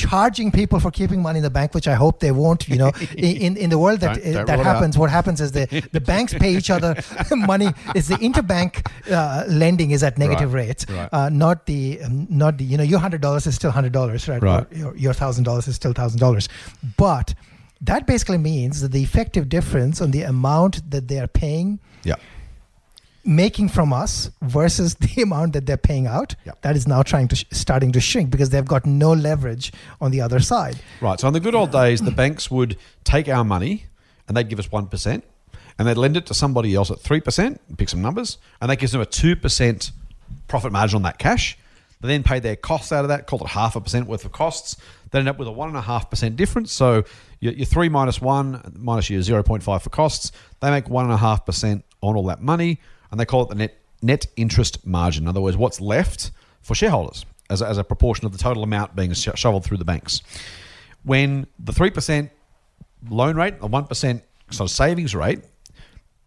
charging people for keeping money in the bank, which I hope they won't. You know, in in, the world that that rule it out. happens, what happens is the the banks pay each other money. Is the interbank uh, lending is at negative Right, rates, right. uh, not the um, not the you know your hundred dollars is still hundred dollars, right? Right. Your thousand dollars is still thousand dollars, but that basically means that the effective difference on the amount that they are paying Yeah. Making from us versus the amount that they're paying out. Yep. That is now trying to sh- starting to shrink because they've got no leverage on the other side. Right. So in the good old days, the banks would take our money and they'd give us 1%, and they'd lend it to somebody else at 3%, pick some numbers, and that gives them a 2% profit margin on that cash. They then pay their costs out of that, call it half a percent worth of costs. They end up with a 1.5% difference. So your, your 3 minus 1 minus your 0.5 for costs, they make 1.5% on all that money, and they call it the net, net interest margin. In other words, what's left for shareholders as a, as a proportion of the total amount being sho- shoveled through the banks. When the 3% loan rate, the 1% sort of savings rate,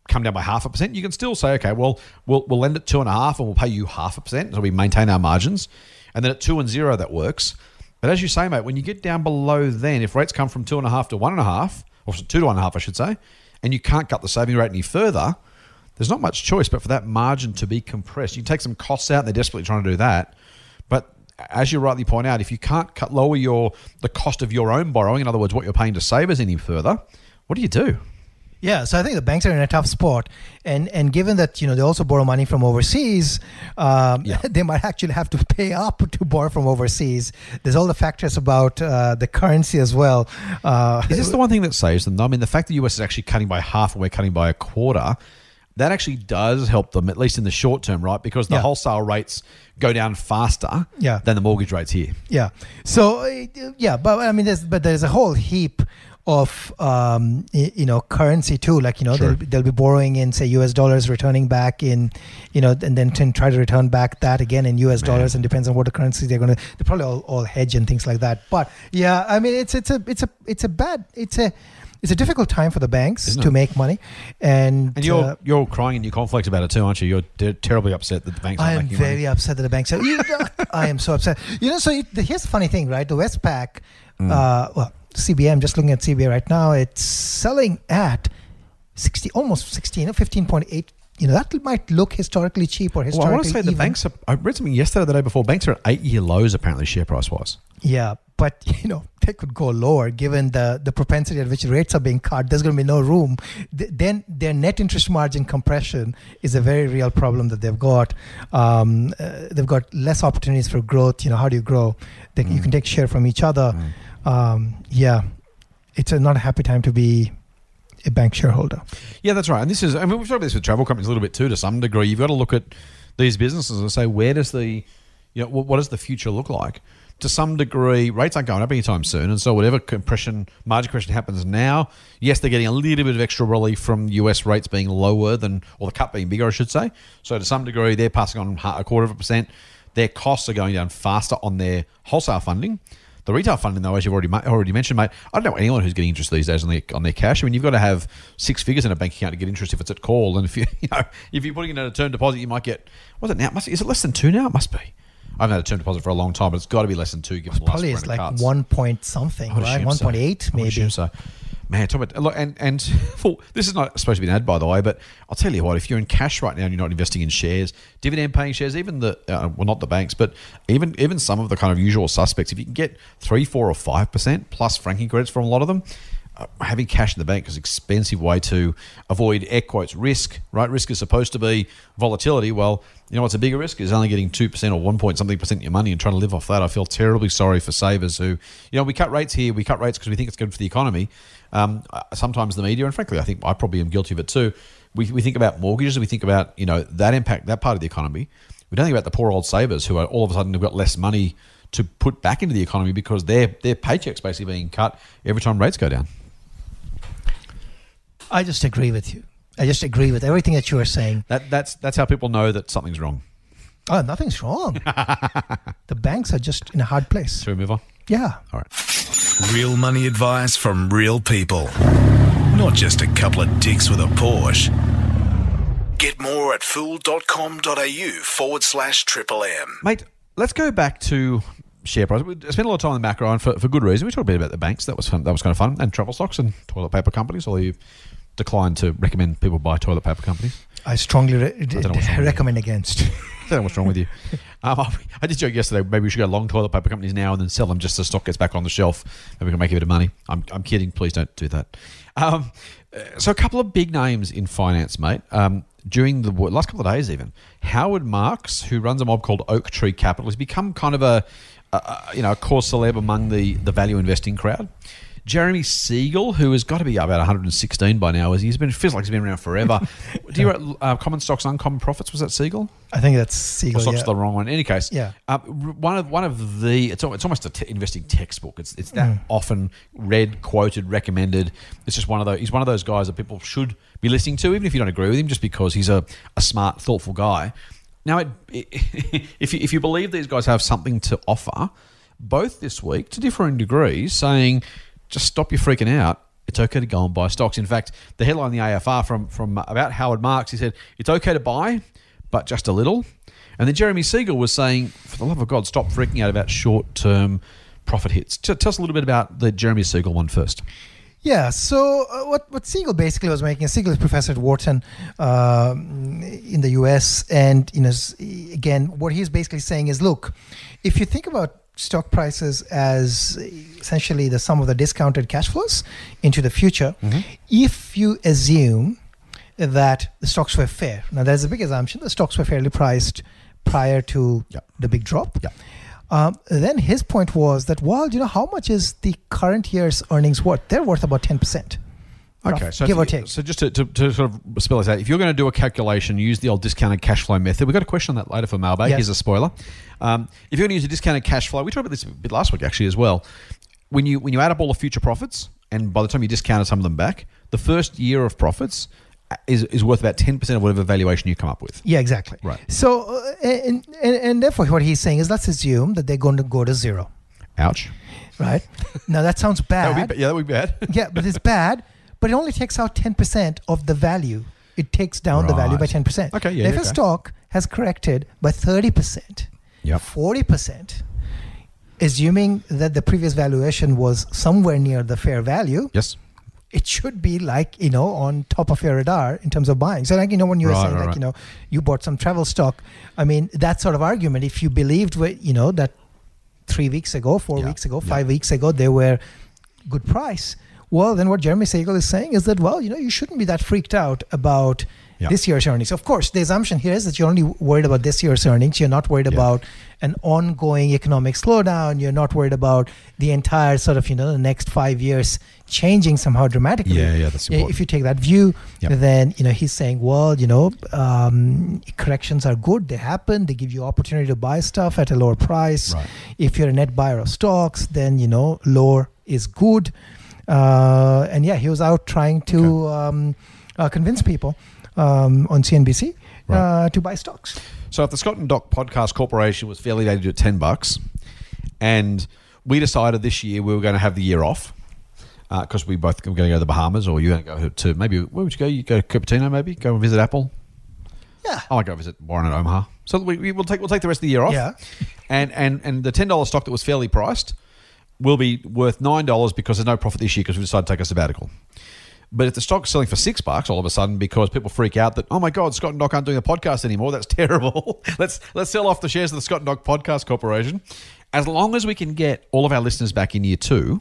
come down by half a percent, you can still say, okay, well, we'll, we'll lend it two and a half and we'll pay you half a percent. So we maintain our margins. And then at two and zero, that works. But as you say, mate, when you get down below then, if rates come from two and a half to one and a half, or two to one and a half, I should say, and you can't cut the saving rate any further, there's not much choice but for that margin to be compressed. You take some costs out, and they're desperately trying to do that. But as you rightly point out, if you can't cut lower your the cost of your own borrowing, in other words, what you're paying to savers any further, what do you do? Yeah, so I think the banks are in a tough spot, and and given that you know they also borrow money from overseas, um, Yeah. they might actually have to pay up to borrow from overseas. There's all the factors about uh, the currency as well. Uh, Is this the one thing that saves them? though? I mean, the fact that the US is actually cutting by half and we're cutting by a quarter, that actually does help them, at least in the short term, right? Because the Yeah. wholesale rates go down faster Yeah. than the mortgage rates here. Yeah. So uh, yeah, but I mean, there's but there's a whole heap of um, you know currency too. Like you know, Sure. they'll, they'll be borrowing in say U.S. dollars, returning back in you know, and then try to return back that again in U.S. dollars, and depends on what the currency they're going to. They probably all, all hedge and things like that. But yeah, I mean, it's it's a it's a it's a bad it's a it's a difficult time for the banks to make money, and, And you're uh, you're crying in your conflict about it too, aren't you? You're ter- terribly upset that the banks I am very money. upset that the banks are. You- I am so upset. You know, so it, the, here's the funny thing, right? The Westpac, Mm. uh, well, CBM, just looking at CBA right now, it's selling at 60, almost 16, 15.8. You know, that might look historically cheap or historically. Well, I want to say the banks are. I read something yesterday, the day before. Banks are at eight year lows, apparently, share price wise. Yeah, but you know they could go lower given the the propensity at which rates are being cut. There's going to be no room. Th- then their net interest margin compression is a very real problem that they've got. Um, uh, they've got less opportunities for growth. You know, how do you grow? They, You can take share from each other. Um, yeah, it's a not a happy time to be a bank shareholder. Yeah, that's right. And this is, I mean, we've talked about this with travel companies a little bit too, to some degree. You've got to look at these businesses and say, where does the, you know, what, what does the future look like? To some degree, rates aren't going up anytime soon. And so, whatever compression, margin compression happens now, yes, they're getting a little bit of extra relief from US rates being lower than, or the cut being bigger, I should say. So, to some degree, they're passing on a quarter of a percent. Their costs are going down faster on their wholesale funding. The retail funding, though, as you've already already mentioned, mate, I don't know anyone who's getting interest these days on their on their cash. I mean, you've got to have six figures in a bank account to get interest if it's at call, and if you you know if you're putting it in a term deposit, you might get what's it now? Must is it less than two now? It must be. I haven't had a term deposit for a long time, but it's got to be less than two. Given Probably it's like cuts. one point something, right? One so. point eight, I would maybe. so. Man, talk about look, and and full, this is not supposed to be an ad, by the way, but I'll tell you what: if you're in cash right now and you're not investing in shares, dividend-paying shares, even the uh, well, not the banks, but even even some of the kind of usual suspects, if you can get three, four, or five percent plus franking credits from a lot of them, having cash in the bank is an expensive way to avoid air quotes risk. Right, risk is supposed to be volatility. Well, you know what's a bigger risk is only getting two percent or one point something percent of your money and trying to live off that. I feel terribly sorry for savers who, you know, we cut rates here, we cut rates because we think it's good for the economy. Um, uh, sometimes the media, and frankly, I think I probably am guilty of it too. We, we think about mortgages, we think about you know that impact, that part of the economy. We don't think about the poor old savers who are all of a sudden have got less money to put back into the economy because their their paychecks basically being cut every time rates go down. I just agree with you. I just agree with everything that you are saying. That that's that's how people know that something's wrong. Oh, nothing's wrong. the banks are just in a hard place. Should we move on? Yeah. All right. Real money advice from real people. Not just a couple of dicks with a Porsche. Get more at fool.com.au forward slash triple M. Mate, let's go back to share price. We spent a lot of time in the background for, for good reason. We talked a bit about the banks. That was fun. That was kind of fun. And travel stocks and toilet paper companies. Although you've declined to recommend people buy toilet paper companies. I strongly re- don't know what's wrong with recommend against. I don't know what's wrong with you. Um, I, did joke yesterday. Maybe we should go long toilet paper companies now and then sell them just so stock gets back on the shelf. Maybe we can make a bit of money. I'm, I'm kidding. Please don't do that. Um, uh, so a couple of big names in finance, mate. Um, during the last couple of days, even Howard Marks, who runs a mob called Oaktree Capital, has become kind of a, a, a you know a core celeb among the the value investing crowd. Jeremy Siegel, who has got to be about 116 by now, is he's been feels like he's been around forever. Do you write uh, common stocks, uncommon profits? Was that Siegel? I think that's Siegel. Or stocks yeah. the wrong one. In any case, Yeah. uh, one of one of the it's it's almost a te- investing textbook. It's it's Mm. that often read, quoted, recommended. It's just one of those. He's one of those guys that people should be listening to, even if you don't agree with him, just because he's a, a smart, thoughtful guy. Now, it, if you, if you believe these guys have something to offer, both this week to differing degrees, saying just stop your freaking out. It's okay to go and buy stocks. In fact, the headline in the AFR from from about Howard Marks, he said it's okay to buy, but just a little. And then Jeremy Siegel was saying, for the love of God, stop freaking out about short term profit hits. T- tell us a little bit about the Jeremy Siegel one first. Yeah. So uh, what what Siegel basically was making, Siegel is professor at Wharton um, in the U.S. And you know, again, what he's basically saying is, look, if you think about stock prices as essentially the sum of the discounted cash flows into the future, if you assume that the stocks were fair, now there's a big assumption the stocks were fairly priced prior to Yep. the big drop. Yep. Um, then his point was that, well, you know, how much is the current year's earnings worth? They're worth about 10%. Okay, rough- so give or take. So just to, to, to sort of spell this out, if you're going to do a calculation, use the old discounted cash flow method. We've got a question on that later for Mailbag. Here's a spoiler. Um, if you're going to use a discounted cash flow, we talked about this a bit last week actually as well. When you when you add up all the future profits, and by the time you discounted some of them back, the first year of profits uh, is, is worth about 10% of whatever valuation you come up with. Yeah, exactly. Right. So, uh, and, and, and therefore, what he's saying is let's assume that they're going to go to zero, Ouch. right? now, that sounds That bad. would be, yeah, that would be bad. yeah, but it's bad, but it only takes out 10% of the value. It takes down the value by 10%. Okay, yeah, if yeah, a stock has corrected by 30%, Yep. 40%, assuming that the previous valuation was somewhere near the fair value, Yes. it should be like you know on top of your radar in terms of buying. So like you know when you were Right, saying right, like right. you know you bought some travel stock, I mean that sort of argument. If you believed what you know that three weeks ago, four Yeah, weeks ago, yeah. five weeks ago they were good price. Well, then what Jeremy Siegel is saying is that well you know you shouldn't be that freaked out about. Yeah. This year's earnings. Of course, the assumption here is that you're only worried about this year's earnings. You're not worried Yeah. about an ongoing economic slowdown. You're not worried about the entire sort of, you know, the next five years changing somehow dramatically. Yeah, yeah, that's important. If you take that view, Yep. then you know he's saying, well, you know, um, corrections are good. They happen. They give you opportunity to buy stuff at a lower price. Right. If you're a net buyer of stocks, then you know lower is good. Uh, and yeah, he was out trying to um, uh, convince people um, on CNBC Right. uh, to buy stocks. So if the Scott and Doc Podcast Corporation was fairly valued at ten bucks, and we decided this year we were going to have the year off because we both were going to go to the Bahamas, or you're going to go to maybe where would you go? You go to Cupertino, maybe go and visit Apple. Yeah. I might go visit Warren at Omaha. So we, we will take we'll take the rest of the year off. Yeah. And and and the ten dollars stock that was fairly priced will be worth nine dollars because there's no profit this year because we decided to take a sabbatical. But if the stock's selling for six bucks all of a sudden because people freak out that oh my god Scott and Doc aren't doing the podcast anymore, that's terrible. let's let's sell off the shares of the Scott and Doc Podcast Corporation. As long as we can get all of our listeners back in year two,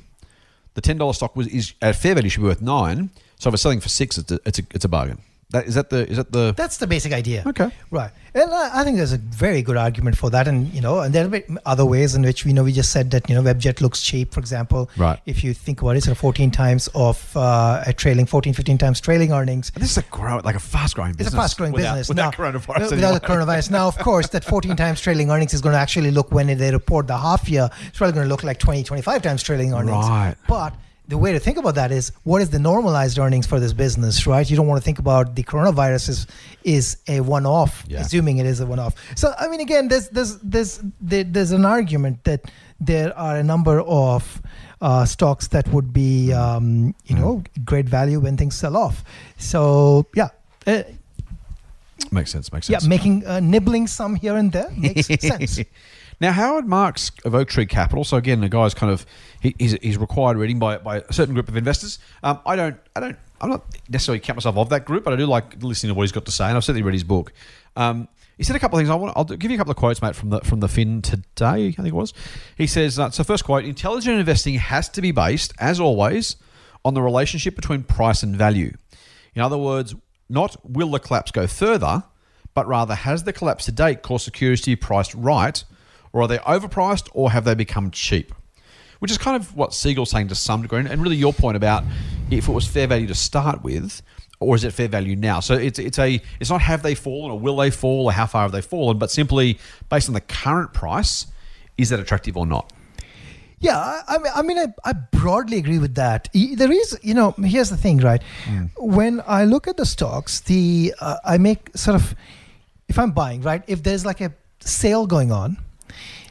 the ten dollar stock was is at fair value should be worth nine. So if it's selling for six, it's a, it's a, it's a bargain. That is that the is that the That's the basic idea. Okay. Right. And I I think there's a very good argument for that. And, you know, and there are other ways in which, you know, we just said that, you know, Webjet looks cheap, for example. Right. If you think about it, sort of 14 times of uh, a trailing, 14, 15 times trailing earnings. this is a grow like a fast growing business. It's business. a fast growing without, business. without now, coronavirus. Without the coronavirus. Now, of course, that 14 times trailing earnings is going to actually look when they report the half year, it's probably going to look like 20, 25 times trailing earnings. Right. But the way to think about that is what is the normalized earnings for this business, right? You don't want to think about the coronavirus is, is a one off, Yeah. assuming it is a one off. So, I mean, again, there's, there's, there's, there, there's an argument that there are a number of uh, stocks that would be, um, you know, great value when things sell off. So, yeah. Uh, Makes sense. Makes sense. yeah, making uh, nibbling some here and there makes sense. Now, Howard Marks of Oaktree Capital. So again, the guy's kind of he, he's, he's required reading by, by a certain group of investors. Um, I don't, I don't, I'm not necessarily count myself of that group, but I do like listening to what he's got to say, and I've certainly read his book. Um, he said a couple of things. I want. I'll give you a couple of quotes, mate, from the from the Fin today. I think it was. He says, uh, so first quote: Intelligent investing has to be based, as always, on the relationship between price and value. In other words, not will the collapse go further, but rather has the collapse to date caused security priced right, or are they overpriced, or have they become cheap? Which is kind of what Siegel's saying to some degree, and really your point about if it was fair value to start with, or is it fair value now? So it's it's a it's not have they fallen or will they fall or how far have they fallen, but simply based on the current price, is that attractive or not? Yeah, I, I mean, I, mean I, I, broadly agree with that. There is, you know, here's the thing, right? Mm. When I look at the stocks, the uh, I make sort of, if I'm buying, right, if there's like a sale going on,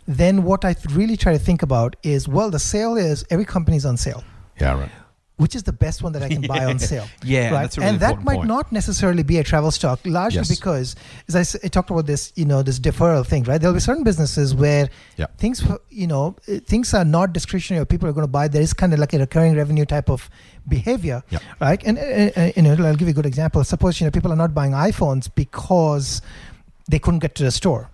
then what I really try to think about is, well, the sale is every company's on sale. Yeah, right which is the best one that I can buy on sale. yeah, right. Really and that might point. not necessarily be a travel stock, largely yes. because, as I, I, talked about this, you know, this deferral thing, right? There'll be certain businesses where yep. things, you know, uh, things are not discretionary. Or people are going to buy. There is kind of like a recurring revenue type of behavior, yep. right? And uh, uh, uh, you know, I'll give you a good example. Suppose you know people are not buying iPhones because they couldn't get to the store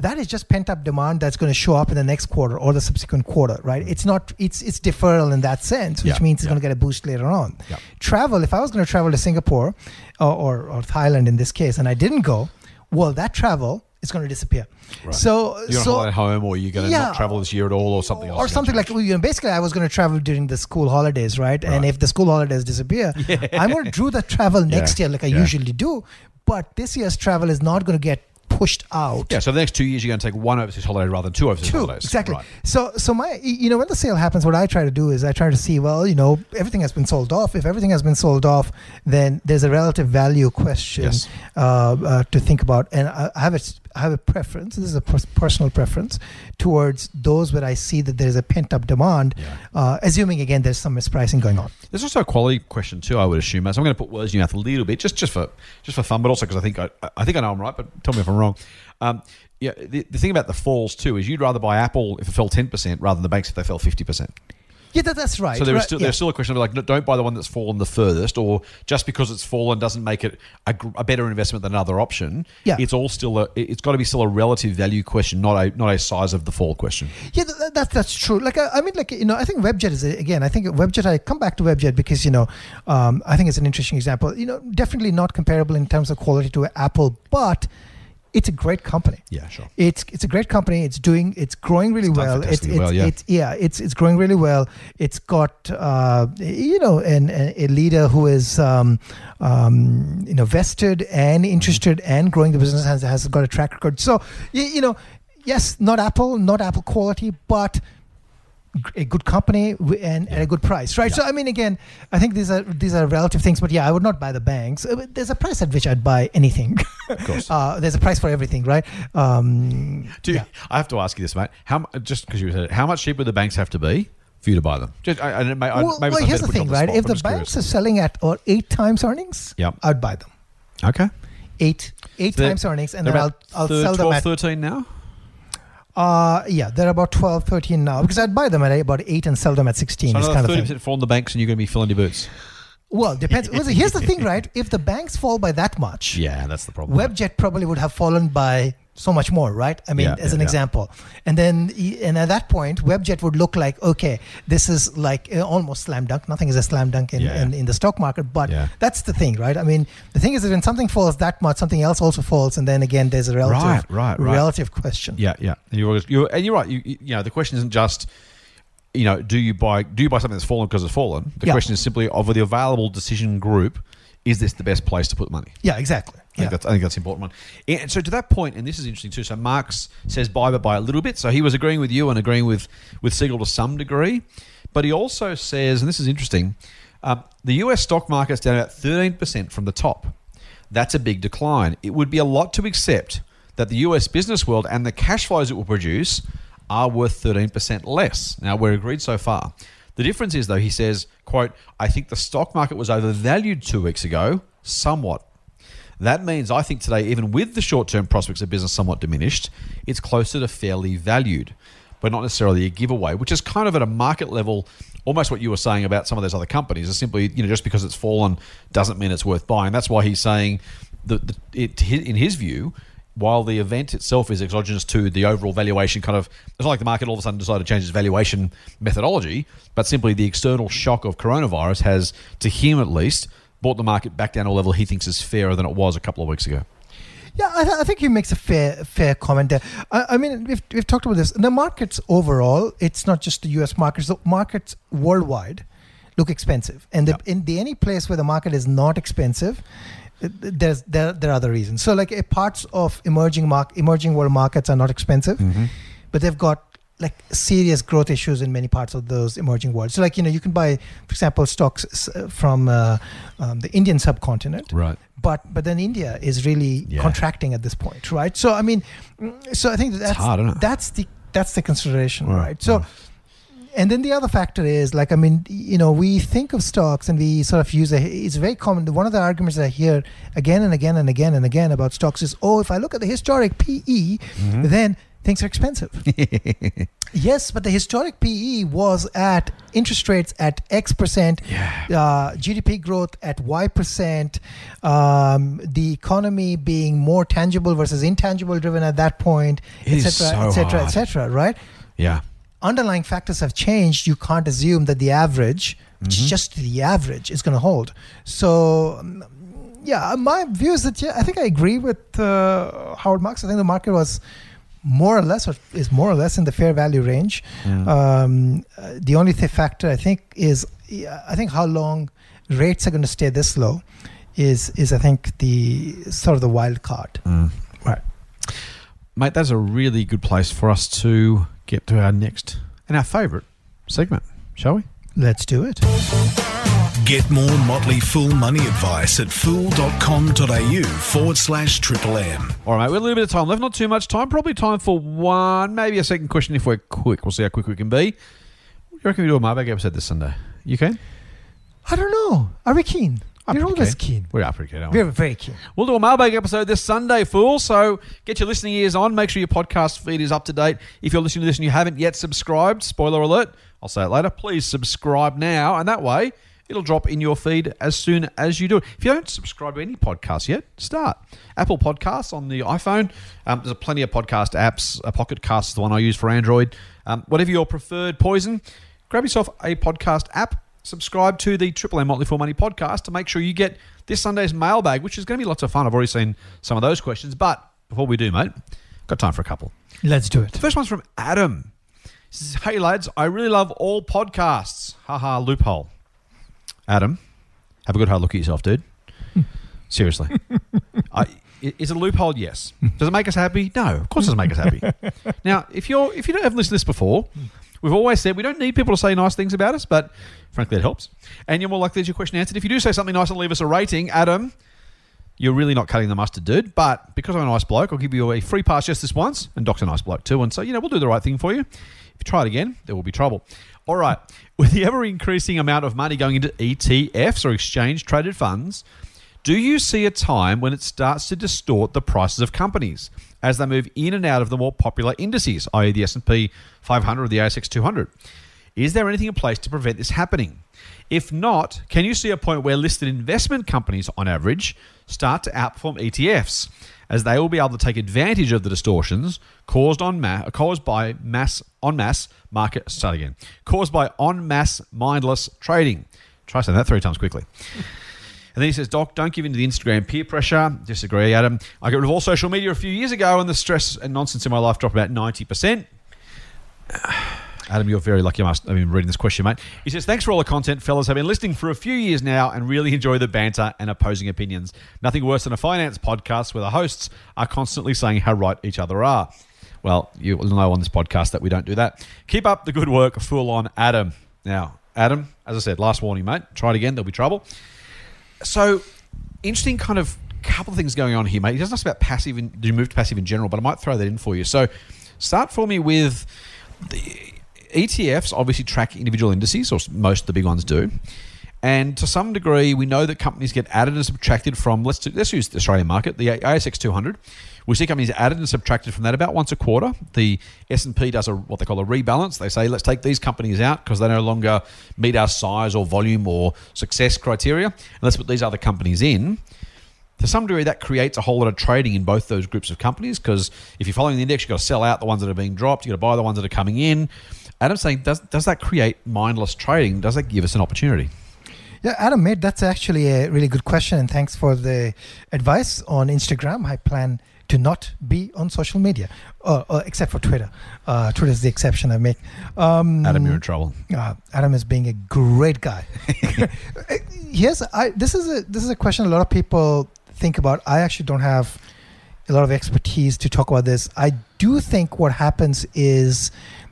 that is just pent up demand that's going to show up in the next quarter or the subsequent quarter, right? It's not it's it's deferral in that sense, which yeah, means it's yeah. going to get a boost later on. Yeah. Travel, if I was going to travel to Singapore or, or, or Thailand in this case, and I didn't go, well, that travel is going to disappear. Right. So you're so, at home, or you're going to yeah, not travel this year at all, or something else, or something like you know, basically, I was going to travel during the school holidays, right? right. And if the school holidays disappear, yeah. I'm going to do the travel next year, like I usually do. But this year's travel is not going to get pushed out. Yeah, so the next two years you're going to take one overseas holiday rather than two overseas two, holidays. Exactly. Right. So, so my, you know, when the sale happens, what I try to do is I try to see, well, you know, everything has been sold off. If everything has been sold off, then there's a relative value question yes. uh, uh, to think about. And I have a, I have a preference. This is a personal preference towards those where I see that there is a pent up demand. Yeah. Uh, assuming again there's some mispricing going on. There's also a quality question too. I would assume. So I'm going to put words in your mouth a little bit, just just for just for fun, but also because I think I, I think I know I'm right. But tell me if I'm wrong. Um, yeah, the, the thing about the falls too is you'd rather buy Apple if it fell 10% rather than the banks if they fell 50%. Yeah, that, that's right. So there's right, still yeah. there's still a question of like don't buy the one that's fallen the furthest, or just because it's fallen doesn't make it a, a better investment than another option. Yeah. it's all still a it's got to be still a relative value question, not a not a size of the fall question. Yeah, that, that that's true. Like I, I, mean, like you know, I think Webjet is again. I think Webjet. I come back to Webjet because you know, um, I think it's an interesting example. You know, definitely not comparable in terms of quality to Apple, but it's a great company. Yeah, sure. It's it's a great company. It's doing it's growing really it's well. It's, it's, well, yeah. It's, yeah, it's it's growing really well. It's got uh, you know an, a leader who is um, um, you know vested and interested mm-hmm. and growing the business has has got a track record. So you, you know, yes, not Apple, not Apple quality, but a good company and at a good price, right? Yeah. So I mean, again, I think these are these are relative things, but yeah, I would not buy the banks. Uh, there's a price at which I'd buy anything. Of course, uh, there's a price for everything, right? Um, Do you, yeah. I have to ask you this, mate? How just because you said it, how much cheaper the banks have to be for you to buy them? Just, I, I, may, well, well here's the thing, right? The if the banks curious. are selling at or eight times earnings, yep. I'd buy them. Okay, eight eight so times earnings, and then I'll I'll third, sell 12, them at 13 now. Uh, yeah, they're about 12, 13 now because I'd buy them at about 8 and sell them at 16. So another kind 30% of fall the banks and you're going to be filling your boots. Well, depends. Listen, here's the thing, right? If the banks fall by that much, yeah, that's the problem. Webjet probably would have fallen by so much more, right? I mean, yeah, as yeah, an yeah. example. And then, and at that point, Webjet would look like, okay, this is like uh, almost slam dunk. Nothing is a slam dunk in, in, in the stock market, but that's the thing, right? I mean, the thing is that when something falls that much, something else also falls, and then again, there's a relative, Right, right, right. relative question. Yeah, yeah. And you're, you're, and you're right. You, you know, the question isn't just, you know, do you buy do you buy something that's fallen because it's fallen? The question is simply of the available decision group, is this the best place to put money? Yeah, exactly. I Yeah. think, that's, I think that's an important one. And so to that point, and this is interesting too. So Marks says buy, but buy a little bit. So he was agreeing with you and agreeing with with Siegel to some degree, but he also says, and this is interesting, um, the U.S. stock market's down about thirteen percent from the top. That's a big decline. It would be a lot to accept that the U.S. business world and the cash flows it will produce are worth thirteen percent less. Now we're agreed so far. The difference is, though, he says, "quote I think the stock market was overvalued two weeks ago, somewhat." That means I think today, even with the short term prospects of business somewhat diminished, it's closer to fairly valued, but not necessarily a giveaway, which is kind of at a market level, almost what you were saying about some of those other companies. Is simply, you know, just because it's fallen doesn't mean it's worth buying. That's why he's saying that it, in his view, while the event itself is exogenous to the overall valuation, kind of it's not like the market all of a sudden decided to change its valuation methodology, but simply the external shock of coronavirus has, to him at least, brought the market back down to a level he thinks is fairer than it was a couple of weeks ago. Yeah, I, th- I think he makes a fair fair comment there. I, I mean, we've, we've talked about this. The markets overall, it's not just the U.S. markets. The markets worldwide look expensive, and the, Yep. in the any place where the market is not expensive, there's there there are other reasons. So, like parts of emerging mark emerging world markets are not expensive, mm-hmm. but they've got like serious growth issues in many parts of those emerging worlds. So, like you know, you can buy, for example, stocks from uh, um, the Indian subcontinent Right. but but then India is really Yeah. contracting at this point, right? So I mean, so I think that's hard, that's the that's the consideration, Right, right? So. And then the other factor is like I mean you know we think of stocks and we sort of use a it's very common one of the arguments that I hear again and again and again and again about stocks is oh if I look at the historic PE then things are expensive yes but the historic PE was at interest rates at X percent uh, GDP growth at Y percent, um, the economy being more tangible versus intangible driven at that point, etc., etc., etc. Right? Yeah. Underlying factors have changed. You can't assume that the average, Mm-hmm. just the average, is going to hold. So. um, yeah, my view is that yeah, I think I agree with uh, Howard Marks. I think the market was more or less, or is more or less in the fair value range. Um, uh, the only th- factor I think is, I think how long rates are going to stay this low is is I think the sort of the wild card. Right. Mate, that's a really good place for us to get to our next and our favourite segment, shall we? Let's do it. Get more Motley Fool money advice at fool.com.au forward slash triple M. All right, mate, we've a little bit of time left, not too much time. Probably time for one, maybe a second question if we're quick. We'll see how quick we can be. do You reckon we do a Mailbag episode this Sunday? You can? I don't know. Are we keen? I'm We're pretty always keen. We are pretty keen, aren't we? We're very keen. We'll do a mailbag episode this Sunday, fool. So get your listening ears on. Make sure your podcast feed is up to date. If you're listening to this and you haven't yet subscribed, spoiler alert, I'll say it later. Please subscribe now, and that way it'll drop in your feed as soon as you do it. If you don't subscribe to any podcast yet, start. Apple Podcasts on the iPhone. Um, there's plenty of podcast apps. A Pocket Cast is the one I use for Android. Um, whatever your preferred poison, grab yourself a podcast app. Subscribe to the Triple M Motley Fool Money podcast to make sure you get this Sunday's mailbag, which is going to be lots of fun. I've already seen some of those questions, but before we do, mate, got time for a couple. Let's do it. The first one's from Adam. He says, Hey lads, I really love all podcasts. Haha, loophole. Adam, have a good hard look at yourself, dude. Seriously. I, is it a loophole? Yes. Does it make us happy? No. Of course it doesn't make us happy. now, if you're if you don't have listened to this before, we've always said we don't need people to say nice things about us, but frankly it helps. And you're more likely to get your question answered. If you do say something nice and leave us a rating, Adam, you're really not cutting the mustard, dude. But because I'm a nice bloke, I'll give you a free pass just this once. And Doc's a nice bloke too. And so, you know, we'll do the right thing for you. If you try it again, there will be trouble. All right. With the ever increasing amount of money going into ETFs or exchange traded funds, do you see a time when it starts to distort the prices of companies as they move in and out of the more popular indices, i.e., the S&P 500 or the ASX 200? Is there anything in place to prevent this happening? If not, can you see a point where listed investment companies, on average, start to outperform ETFs, as they will be able to take advantage of the distortions caused on ma- caused by mass on mass market start again caused by on mass mindless trading. Try saying that three times quickly. And then he says, Doc, don't give in to the Instagram peer pressure. Disagree, Adam. I got rid of all social media a few years ago, and the stress and nonsense in my life dropped about 90%. Adam, you're very lucky. I must. I've been reading this question, mate. He says, "Thanks for all the content, fellas. I've been listening for a few years now and really enjoy the banter and opposing opinions. Nothing worse than a finance podcast where the hosts are constantly saying how right each other are. Well, you will know on this podcast that we don't do that. Keep up the good work, Fool on, Adam. Now, Adam, as I said, last warning, mate. Try it again. There'll be trouble. So, interesting kind of couple of things going on here, mate. He doesn't ask about passive, in, do you move to passive in general, but I might throw that in for you. So, start for me with the ETFs obviously track individual indices, or most of the big ones do. And to some degree, we know that companies get added and subtracted from, let's, do, let's use the Australian market, the ASX 200. We see companies added and subtracted from that about once a quarter. The S&P does a what they call a rebalance. They say, let's take these companies out because they no longer meet our size or volume or success criteria. And let's put these other companies in. to some degree, that creates a whole lot of trading in both those groups of companies because if you're following the index, you've got to sell out the ones that are being dropped, you've got to buy the ones that are coming in. Adam's saying, does, does that create mindless trading? Does that give us an opportunity? Yeah, Adam, mate, that's actually a really good question, and thanks for the advice on Instagram. I plan to not be on social media, uh, uh, except for Twitter. Uh, Twitter is the exception I make. Um, Adam, you're in trouble. uh, Adam is being a great guy. Here's I, this is a this is a question a lot of people think about. I actually don't have a lot of expertise to talk about this. I do think what happens is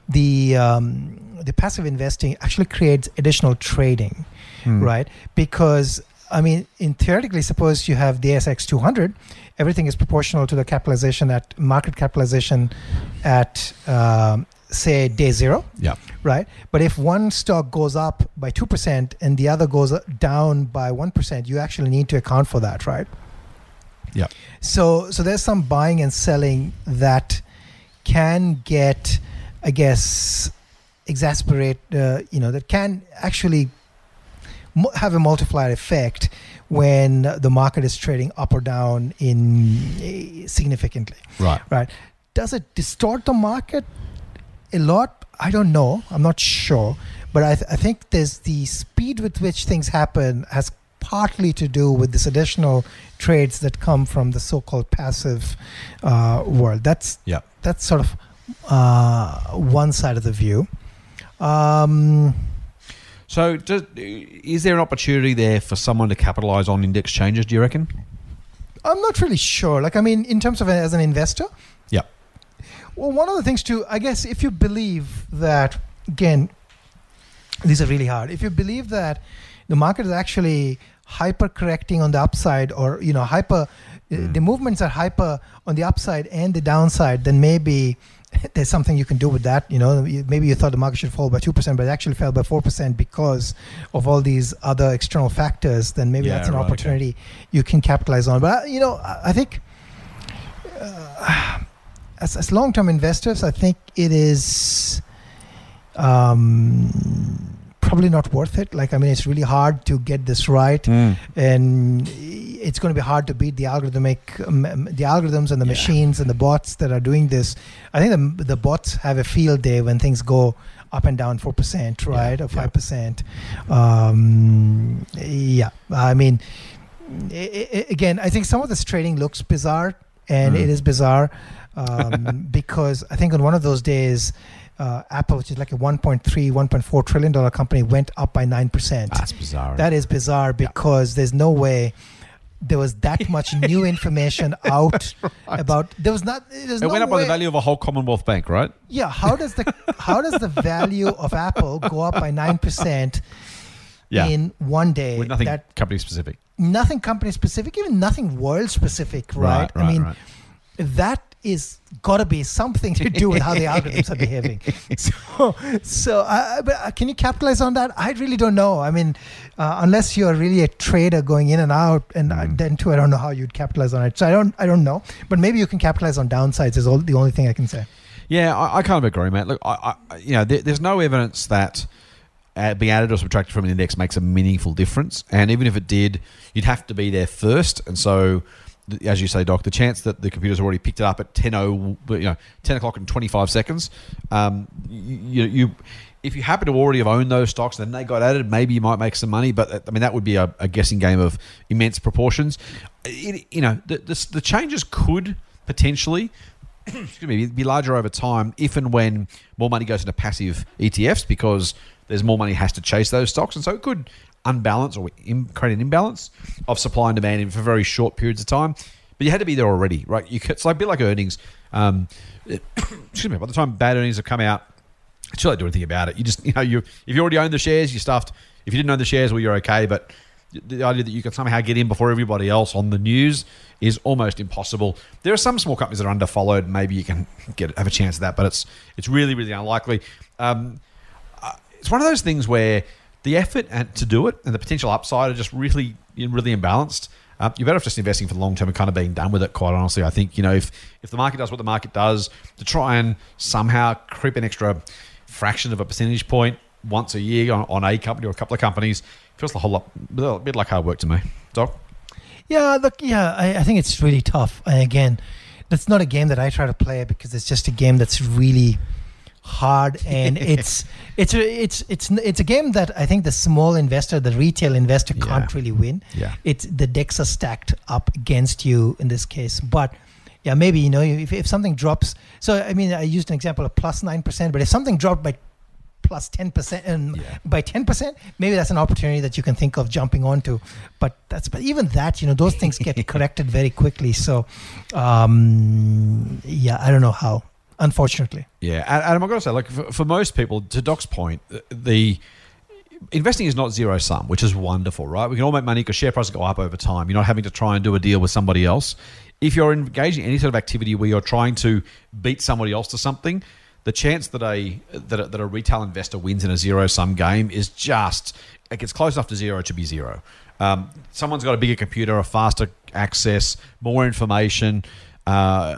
the um, the passive investing actually creates additional trading, Hmm. right? Because I mean, in theoretically, suppose you have the ASX 200, everything is proportional to the capitalization at market capitalization at um, say day zero Yeah. right? But if one stock goes up by 2% and the other goes down by 1%, you actually need to account for that, right? Yeah. So so there's some buying and selling that can get I guess exasperate uh, you know that can actually mo- have a multiplier effect when the market is trading up or down in eh, significantly. Right. right. Does it distort the market a lot? I don't know. I'm not sure. But i, th- I think there's the speed with which things happen has partly to do with this additional trades that come from the so-called passive uh, world. That's Yeah. that's sort of uh, one side of the view um, So, does, is there an opportunity there for someone to capitalize on index changes, do you reckon? i'm not really sure like i mean in terms of as an investor Yeah. Well, one of the things too, I guess, if you believe that, again, these are really hard. If you believe that the market is actually hyper correcting on the upside, or you know, hyper, Mm. the movements are hyper on the upside and the downside, then maybe there's something you can do with that. You know, maybe you thought the market should fall by two percent, but it actually fell by four percent because of all these other external factors. Then maybe Yeah, that's an right, okay. opportunity you can capitalize on. But you know, I I think uh, as, as long-term investors, I think it is um, probably not worth it. Like, I mean, it's really hard to get this right, Mm. and it's going to be hard to beat the algorithmic, um, um, the algorithms and the Yeah. machines and the bots that are doing this. I think the, the bots have a field day when things go up and down four percent, Yeah, right, or five percent. Um, yeah, I mean, i- i- again, I think some of this trading looks bizarre, and Mm. it is bizarre um, because I think on one of those days, uh, Apple, which is like a 1.3, 1.4 trillion dollar company, went up by nine percent. That's bizarre. That is bizarre because there's no way there was that much new information out about. There was not. There's it no went up by the value of a whole Commonwealth bank, right? Yeah. How does the how does the value of Apple go up by nine percent Yeah. in one day? With nothing That company specific. nothing company specific, even nothing world specific, right? Right, I mean, right. that is got to be something to do with how the algorithms are behaving. So, so uh, but uh, can you capitalize on that? I really don't know. I mean, uh, unless you're really a trader going in and out, and uh, Mm. then too, I don't know how you'd capitalize on it. So I don't, I don't know. But maybe you can capitalize on downsides. Is all the only thing I can say. Yeah, I, I kind of agree, mate. Look, I, I you know, there, there's no evidence that uh, being added or subtracted from an index makes a meaningful difference. And even if it did, you'd have to be there first. And so, as you say, Doc, the chance that the computer's already picked it up at 10, you know, 10 o'clock and 25 seconds, um, you, you, if you happen to already have owned those stocks and then they got added, maybe you might make some money. But uh, I mean, that would be a, a guessing game of immense proportions. It, you know, the, the, the changes could potentially excuse me, be larger over time if and when more money goes into passive ETFs because there's more money has to chase those stocks, and so it could unbalance or create an imbalance of supply and demand for very short periods of time. But you had to be there already, right? You could, it's like a bit like earnings. Um, it- excuse me. By the time bad earnings have come out, it's too late to do anything about it. You just, you know, you if you already own the shares, you're stuffed. If you didn't own the shares, well, you're okay. But the idea that you can somehow get in before everybody else on the news is almost impossible. There are some small companies that are underfollowed. Maybe you can get have a chance at that, but it's it's really really unlikely. Um, uh, it's one of those things where the effort and to do it and the potential upside are just really really imbalanced. Um, you're better off just investing for the long term and kind of being done with it. Quite honestly, I think you know if if the market does what the market does, to try and somehow creep an extra fraction of a percentage point once a year on, on a company or a couple of companies feels a whole lot a bit like hard work to me. Doc. Yeah, look, yeah, I, I think it's really tough. And again, that's not a game that I try to play because it's just a game that's really hard and it's it's a, it's it's it's a game that I think the small investor, the retail investor, Yeah. can't really win. Yeah. It's the decks are stacked up against you in this case, but. Yeah, maybe you know if, if something drops. So I mean, I used an example of plus nine percent, but if something dropped by plus ten percent and Yeah. by ten percent, maybe that's an opportunity that you can think of jumping onto. But that's but even that, you know, those things get corrected very quickly. So, um, yeah, I don't know how. Unfortunately, Yeah, and, and I've got to say, like for, for most people, to Doc's point, the, the investing is not zero sum, which is wonderful, right? We can all make money because share prices go up over time. You're not having to try and do a deal with somebody else. If you're engaging in any sort of activity where you're trying to beat somebody else to something, the chance that a that a, that a retail investor wins in a zero sum game is just it gets close enough to zero to be zero. Um, someone's got a bigger computer, a faster access, more information. Uh,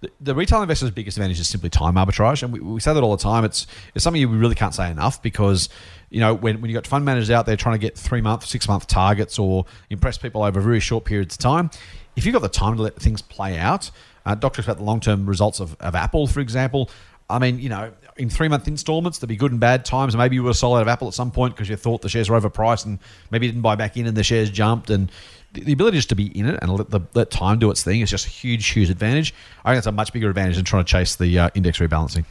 the, the retail investor's biggest advantage is simply time arbitrage, and we, we say that all the time. It's it's something we really can't say enough because you know when, when you got fund managers out there trying to get three month, six month targets or impress people over very short periods of time, if you've got the time to let things play out, uh, about the long term results of, of Apple, for example. I mean, you know, in three month installments, there'd be good and bad times. Maybe you were sold out of Apple at some point because you thought the shares were overpriced and maybe you didn't buy back in and the shares jumped. And the, ability just to be in it and let, the, let time do its thing is just a huge, huge advantage. I think it's a much bigger advantage than trying to chase the uh, index rebalancing.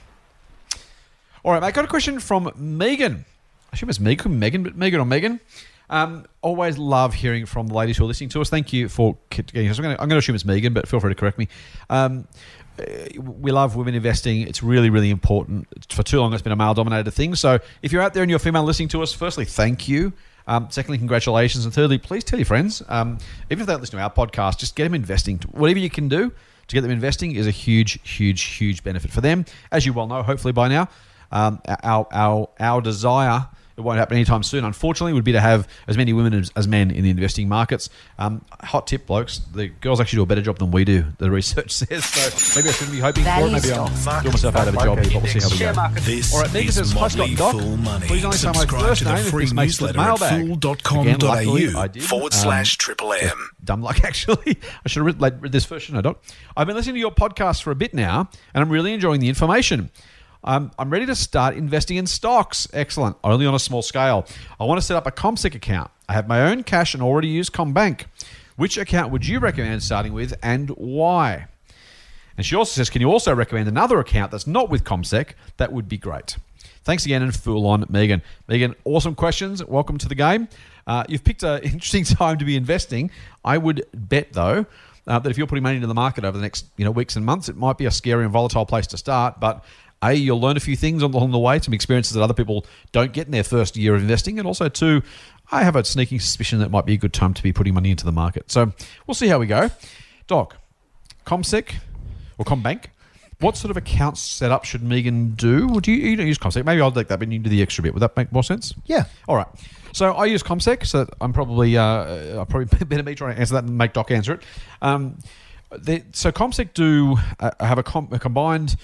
All right, mate, got a question from Megan. I assume it's Megan, Megan, but Megan or Megan. Um, always love hearing from the ladies who are listening to us. Thank you for getting us. I'm going to assume it's Megan, but feel free to correct me. Um, uh, we love women investing. It's really, really important. For too long, it's been a male dominated thing. So if you're out there and you're female listening to us, firstly, thank you. Um, secondly, congratulations. And thirdly, please tell your friends. Um, even if they don't listen to our podcast, just get them investing. Whatever you can do to get them investing is a huge, huge, huge benefit for them. As you well know, hopefully by now, um, our, our, our desire it won't happen anytime soon, unfortunately, would be to have as many women as, as men in the investing markets. Um, hot tip, blokes, the girls actually do a better job than we do, the research says. So maybe I shouldn't be hoping for it. Value Maybe I'm stocks. doing myself out of a job here, but we'll see how we go. This All right, Megan is says, "Hi, Scott Doc. Money. Please only say my Subscribe first to the name if free this makes the newsletter at mailbag." Again, luckily, fool.com.au I did. forward Um, slash triple M. dumb luck actually. I should have read, like, read this first, shouldn't I, Doc? I've been listening to your podcast for a bit now, and I'm really enjoying the information. Um, I'm ready to start investing in stocks. Excellent. Only on a small scale. I want to set up a ComSec account. I have my own cash and already use ComBank. Which account would you recommend starting with, and why? And she also says, can you also recommend another account that's not with ComSec? That would be great. Thanks again and Fool on, Megan. Megan, awesome questions. Welcome to the game. Uh, you've picked an interesting time to be investing. I would bet, though, uh, that if you're putting money into the market over the next you know weeks and months, it might be a scary and volatile place to start. But a, you'll learn a few things along the way, some experiences that other people don't get in their first year of investing, and also two, I have a sneaking suspicion that it might be a good time to be putting money into the market. So we'll see how we go. Doc, ComSec or ComBank. What sort of account setup should Megan do? Or do you, you don't use ComSec? Maybe I'll take that, but you do the extra bit. Would that make more sense? yeah. All right. So I use ComSec, so I'm probably uh, I'll probably better me trying to answer that and make Doc answer it. Um, they, so ComSec do uh, have a, com- a combined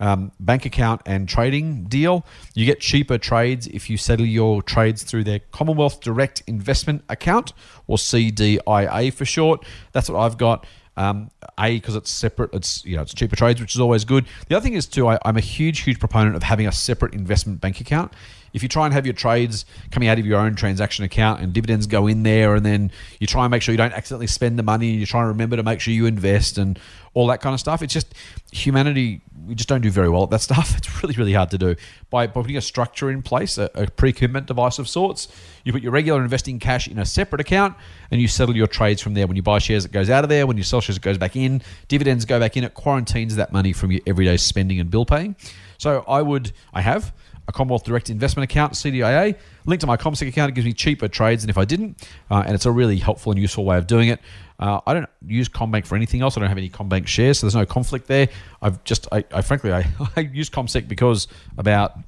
um, bank account and trading deal. You get cheaper trades if you settle your trades through their Commonwealth Direct Investment Account or CDIA for short. That's what I've got. Um, a because it's separate. It's you know it's cheaper trades, which is always good. The other thing is too. I, I'm a huge, huge proponent of having a separate investment bank account. If you try and have your trades coming out of your own transaction account and dividends go in there, and then you try and make sure you don't accidentally spend the money, and you try and remember to make sure you invest and all that kind of stuff. It's just humanity. We just don't do very well at that stuff. It's really, really hard to do. By, by putting a structure in place, a, a pre-commitment device of sorts, you put your regular investing cash in a separate account, and you settle your trades from there. When you buy shares, it goes out of there. When you sell shares, it goes back in. Dividends go back in. It quarantines that money from your everyday spending and bill paying. So I would, I have a Commonwealth Direct Investment Account, CDIA, linked to my ComSec account. It gives me cheaper trades than if I didn't, uh, and it's a really helpful and useful way of doing it. Uh, I don't use ComBank for anything else. I don't have any ComBank shares, so there's no conflict there. I've just, I, I frankly, I, I use ComSec because about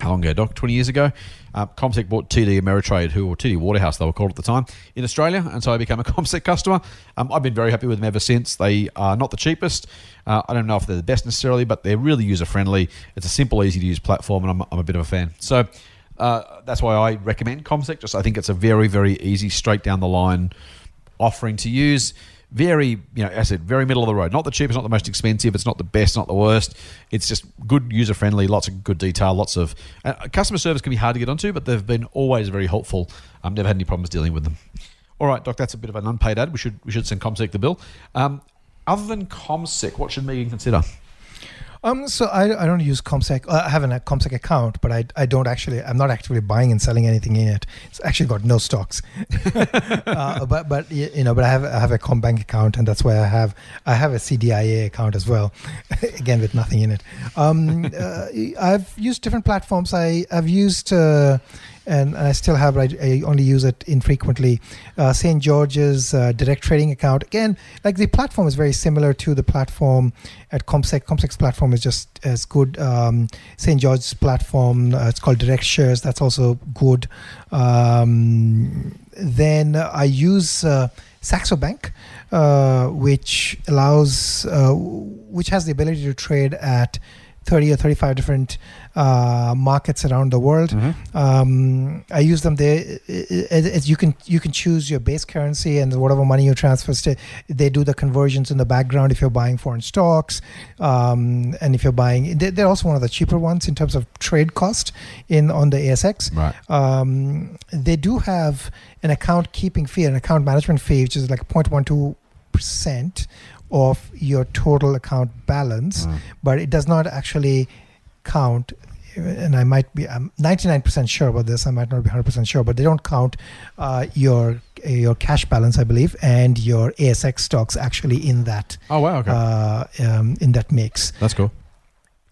how long ago, Doc? 20 years ago. Uh, ComSec bought TD Ameritrade, who or TD Waterhouse, they were called at the time, in Australia, and so I became a ComSec customer. Um, I've been very happy with them ever since. They are not the cheapest. Uh, I don't know if they're the best necessarily, but they're really user friendly. It's a simple, easy to use platform, and I'm, I'm a bit of a fan. So uh, that's why I recommend ComSec. Just I think it's a very, very easy, straight down the line offering to use. Very, you know, as I said, very middle of the road. Not the cheapest, not the most expensive. It's not the best, not the worst. It's just good, user friendly. Lots of good detail. Lots of uh, customer service can be hard to get onto, but they've been always very helpful. I've never had any problems dealing with them. All right, Doc, that's a bit of an unpaid ad. We should we should send ComSec the bill. Um, other than ComSec, what should Megan consider? Um, so I, I don't use ComSec. Uh, I have a ComSec account, but I, I don't actually. I'm not actively buying and selling anything in it. It's actually got no stocks. uh, but but you know, but I have I have a ComBank account, and that's why I have I have a CDIA account as well. Again, with nothing in it. Um, uh, I've used different platforms. I I've used. And I still have. I, I only use it infrequently. Uh, St. George's uh, direct trading account. Again, like the platform is very similar to the platform at ComSec. ComSec's platform is just as good. Um, St. George's platform. Uh, it's called Direct Shares. That's also good. Um, then I use uh, Saxo Bank, uh, which allows, uh, which has the ability to trade at 30 or 35 different uh, markets around the world. Mm-hmm. Um, I use them there. As you can you can choose your base currency and whatever money you transfer. To, they do the conversions in the background if you're buying foreign stocks, um, and if you're buying, they're also one of the cheaper ones in terms of trade cost in on the ASX. Right. Um, they do have an account keeping fee, an account management fee, which is like 0.12 percent of your total account balance, Mm. but it does not actually count. And I might be, I'm 99% sure about this. I might not be 100% sure, but they don't count uh, your your cash balance, I believe, and your ASX stocks actually in that Oh wow, okay, uh, um, in that mix. that's cool.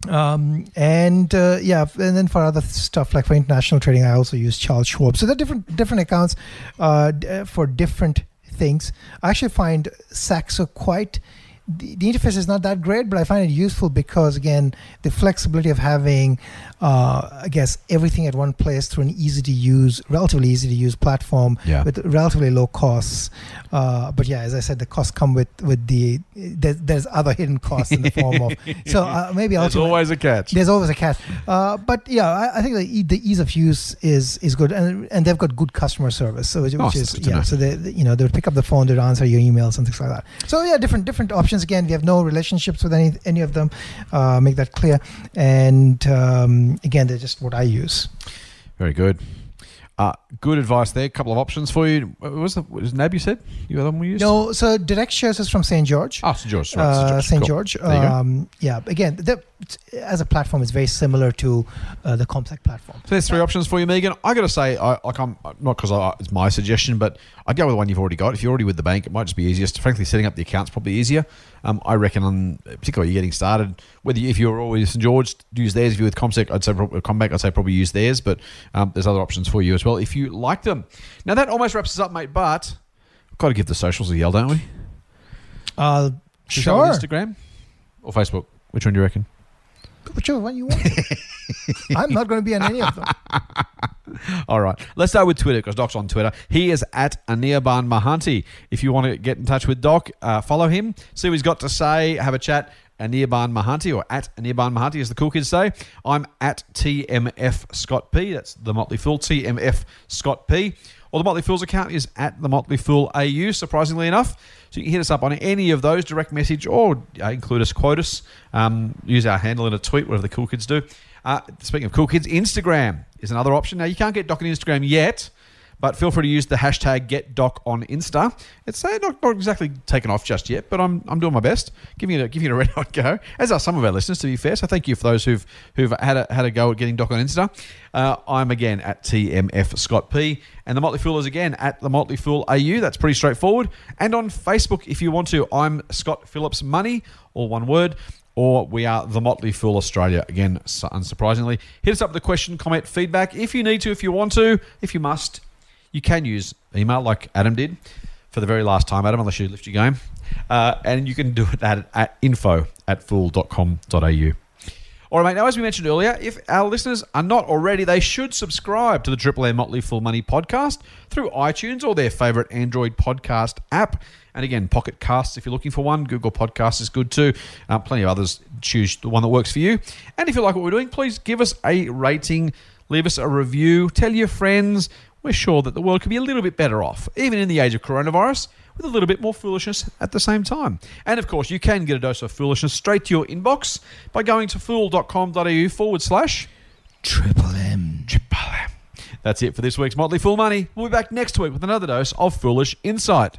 Um, and uh, yeah, and then for other stuff like for international trading, I also use Charles Schwab. So there are different different accounts uh, uh, for different things. I actually find Saxo quite. The, the interface is not that great, but I find it useful because again, the flexibility of having, uh, I guess, everything at one place through an easy to use, relatively easy to use platform Yeah. with relatively low costs. Uh, but yeah, as I said, the costs come with with the there's, there's other hidden costs in the form of. So uh, maybe There's always a catch. there's always a catch, uh, but yeah, I, I think the, the ease of use is is good, and and they've got good customer service, so which, which is yeah. So they, they- you know they would pick up the phone, they'd answer your emails and things like that. So yeah, different different options. Again, we have no relationships with any any of them. Uh, make that clear. And um, again, they're just what I use. Very good. Uh, good advice there. A couple of options for you. What was the was NAB you said? You got one we used? No, so direct shares is from St George. Oh, St. George. Right, uh, St. Cool. George. There you go. Um, yeah, again, the, as a platform, it's very similar to uh, the ComSec platform. So there's three options for you, Megan. I got to say, I, like I'm not because it's my suggestion, but I'd go with the one you've already got. If you're already with the bank, it might just be easiest. Frankly, setting up the account's probably easier. Um, I reckon, on, particularly you're getting started, whether you, if you're always St George, use theirs. If you're with Comsec, I'd say probably, Combank, I'd say probably use theirs. But um, there's other options for you as well if you like them. Now that almost wraps us up, mate. But we've got to give the socials a yell, don't we? Uh, Should we start with sure. Instagram or Facebook? Which one do you reckon? Whichever one you want. I'm not going to be on any of them. All right. Let's start with Twitter because Doc's on Twitter. He is at Anirban Mahanti. If you want to get in touch with Doc, uh, follow him, see what he's got to say, have a chat. Anirban Mahanti or at Anirban Mahanti, as the cool kids say. I'm at TMF Scott P. That's the Motley Fool, TMF Scott P. Or the Motley Fool's account is at the Motley Fool AU, surprisingly enough. So you can hit us up on any of those, direct message, or uh, include us, quote us, um, use our handle in a tweet, whatever the cool kids do. Uh, speaking of cool kids, Instagram is another option. Now, you can't get Doc on Instagram yet, but feel free to use the hashtag GetDoc on Insta. It's uh, not, not exactly taken off just yet, but I'm, I'm doing my best, giving it a, giving it a red hot go, as are some of our listeners, to be fair. So thank you for those who've who've had a, had a go at getting Doc on Insta. Uh, I'm again at TMF Scott P, and the Motley Fool is again at the Motley Fool AU. That's pretty straightforward. And on Facebook, if you want to, I'm Scott Phillips Money, all one word or we are the Motley Fool Australia. Again, unsurprisingly. Hit us up with a question, comment, feedback. If you need to, if you want to, if you must, you can use email like Adam did for the very last time, Adam, unless you lift your game. Uh, and you can do it at, at info at fool.com.au. All right, mate. Now, as we mentioned earlier, if our listeners are not already, they should subscribe to the Triple M Motley Fool Money podcast through iTunes or their favorite Android podcast app. And again, Pocket Casts if you're looking for one. Google Podcasts is good too. Uh, plenty of others. Choose the one that works for you. And if you like what we're doing, please give us a rating, leave us a review, tell your friends. we're sure that the world could be a little bit better off, even in the age of coronavirus, with a little bit more foolishness at the same time. And of course, you can get a dose of foolishness straight to your inbox by going to fool.com.au forward slash Triple M. Triple M. That's it for this week's Motley Fool Money. We'll be back next week with another dose of foolish insight.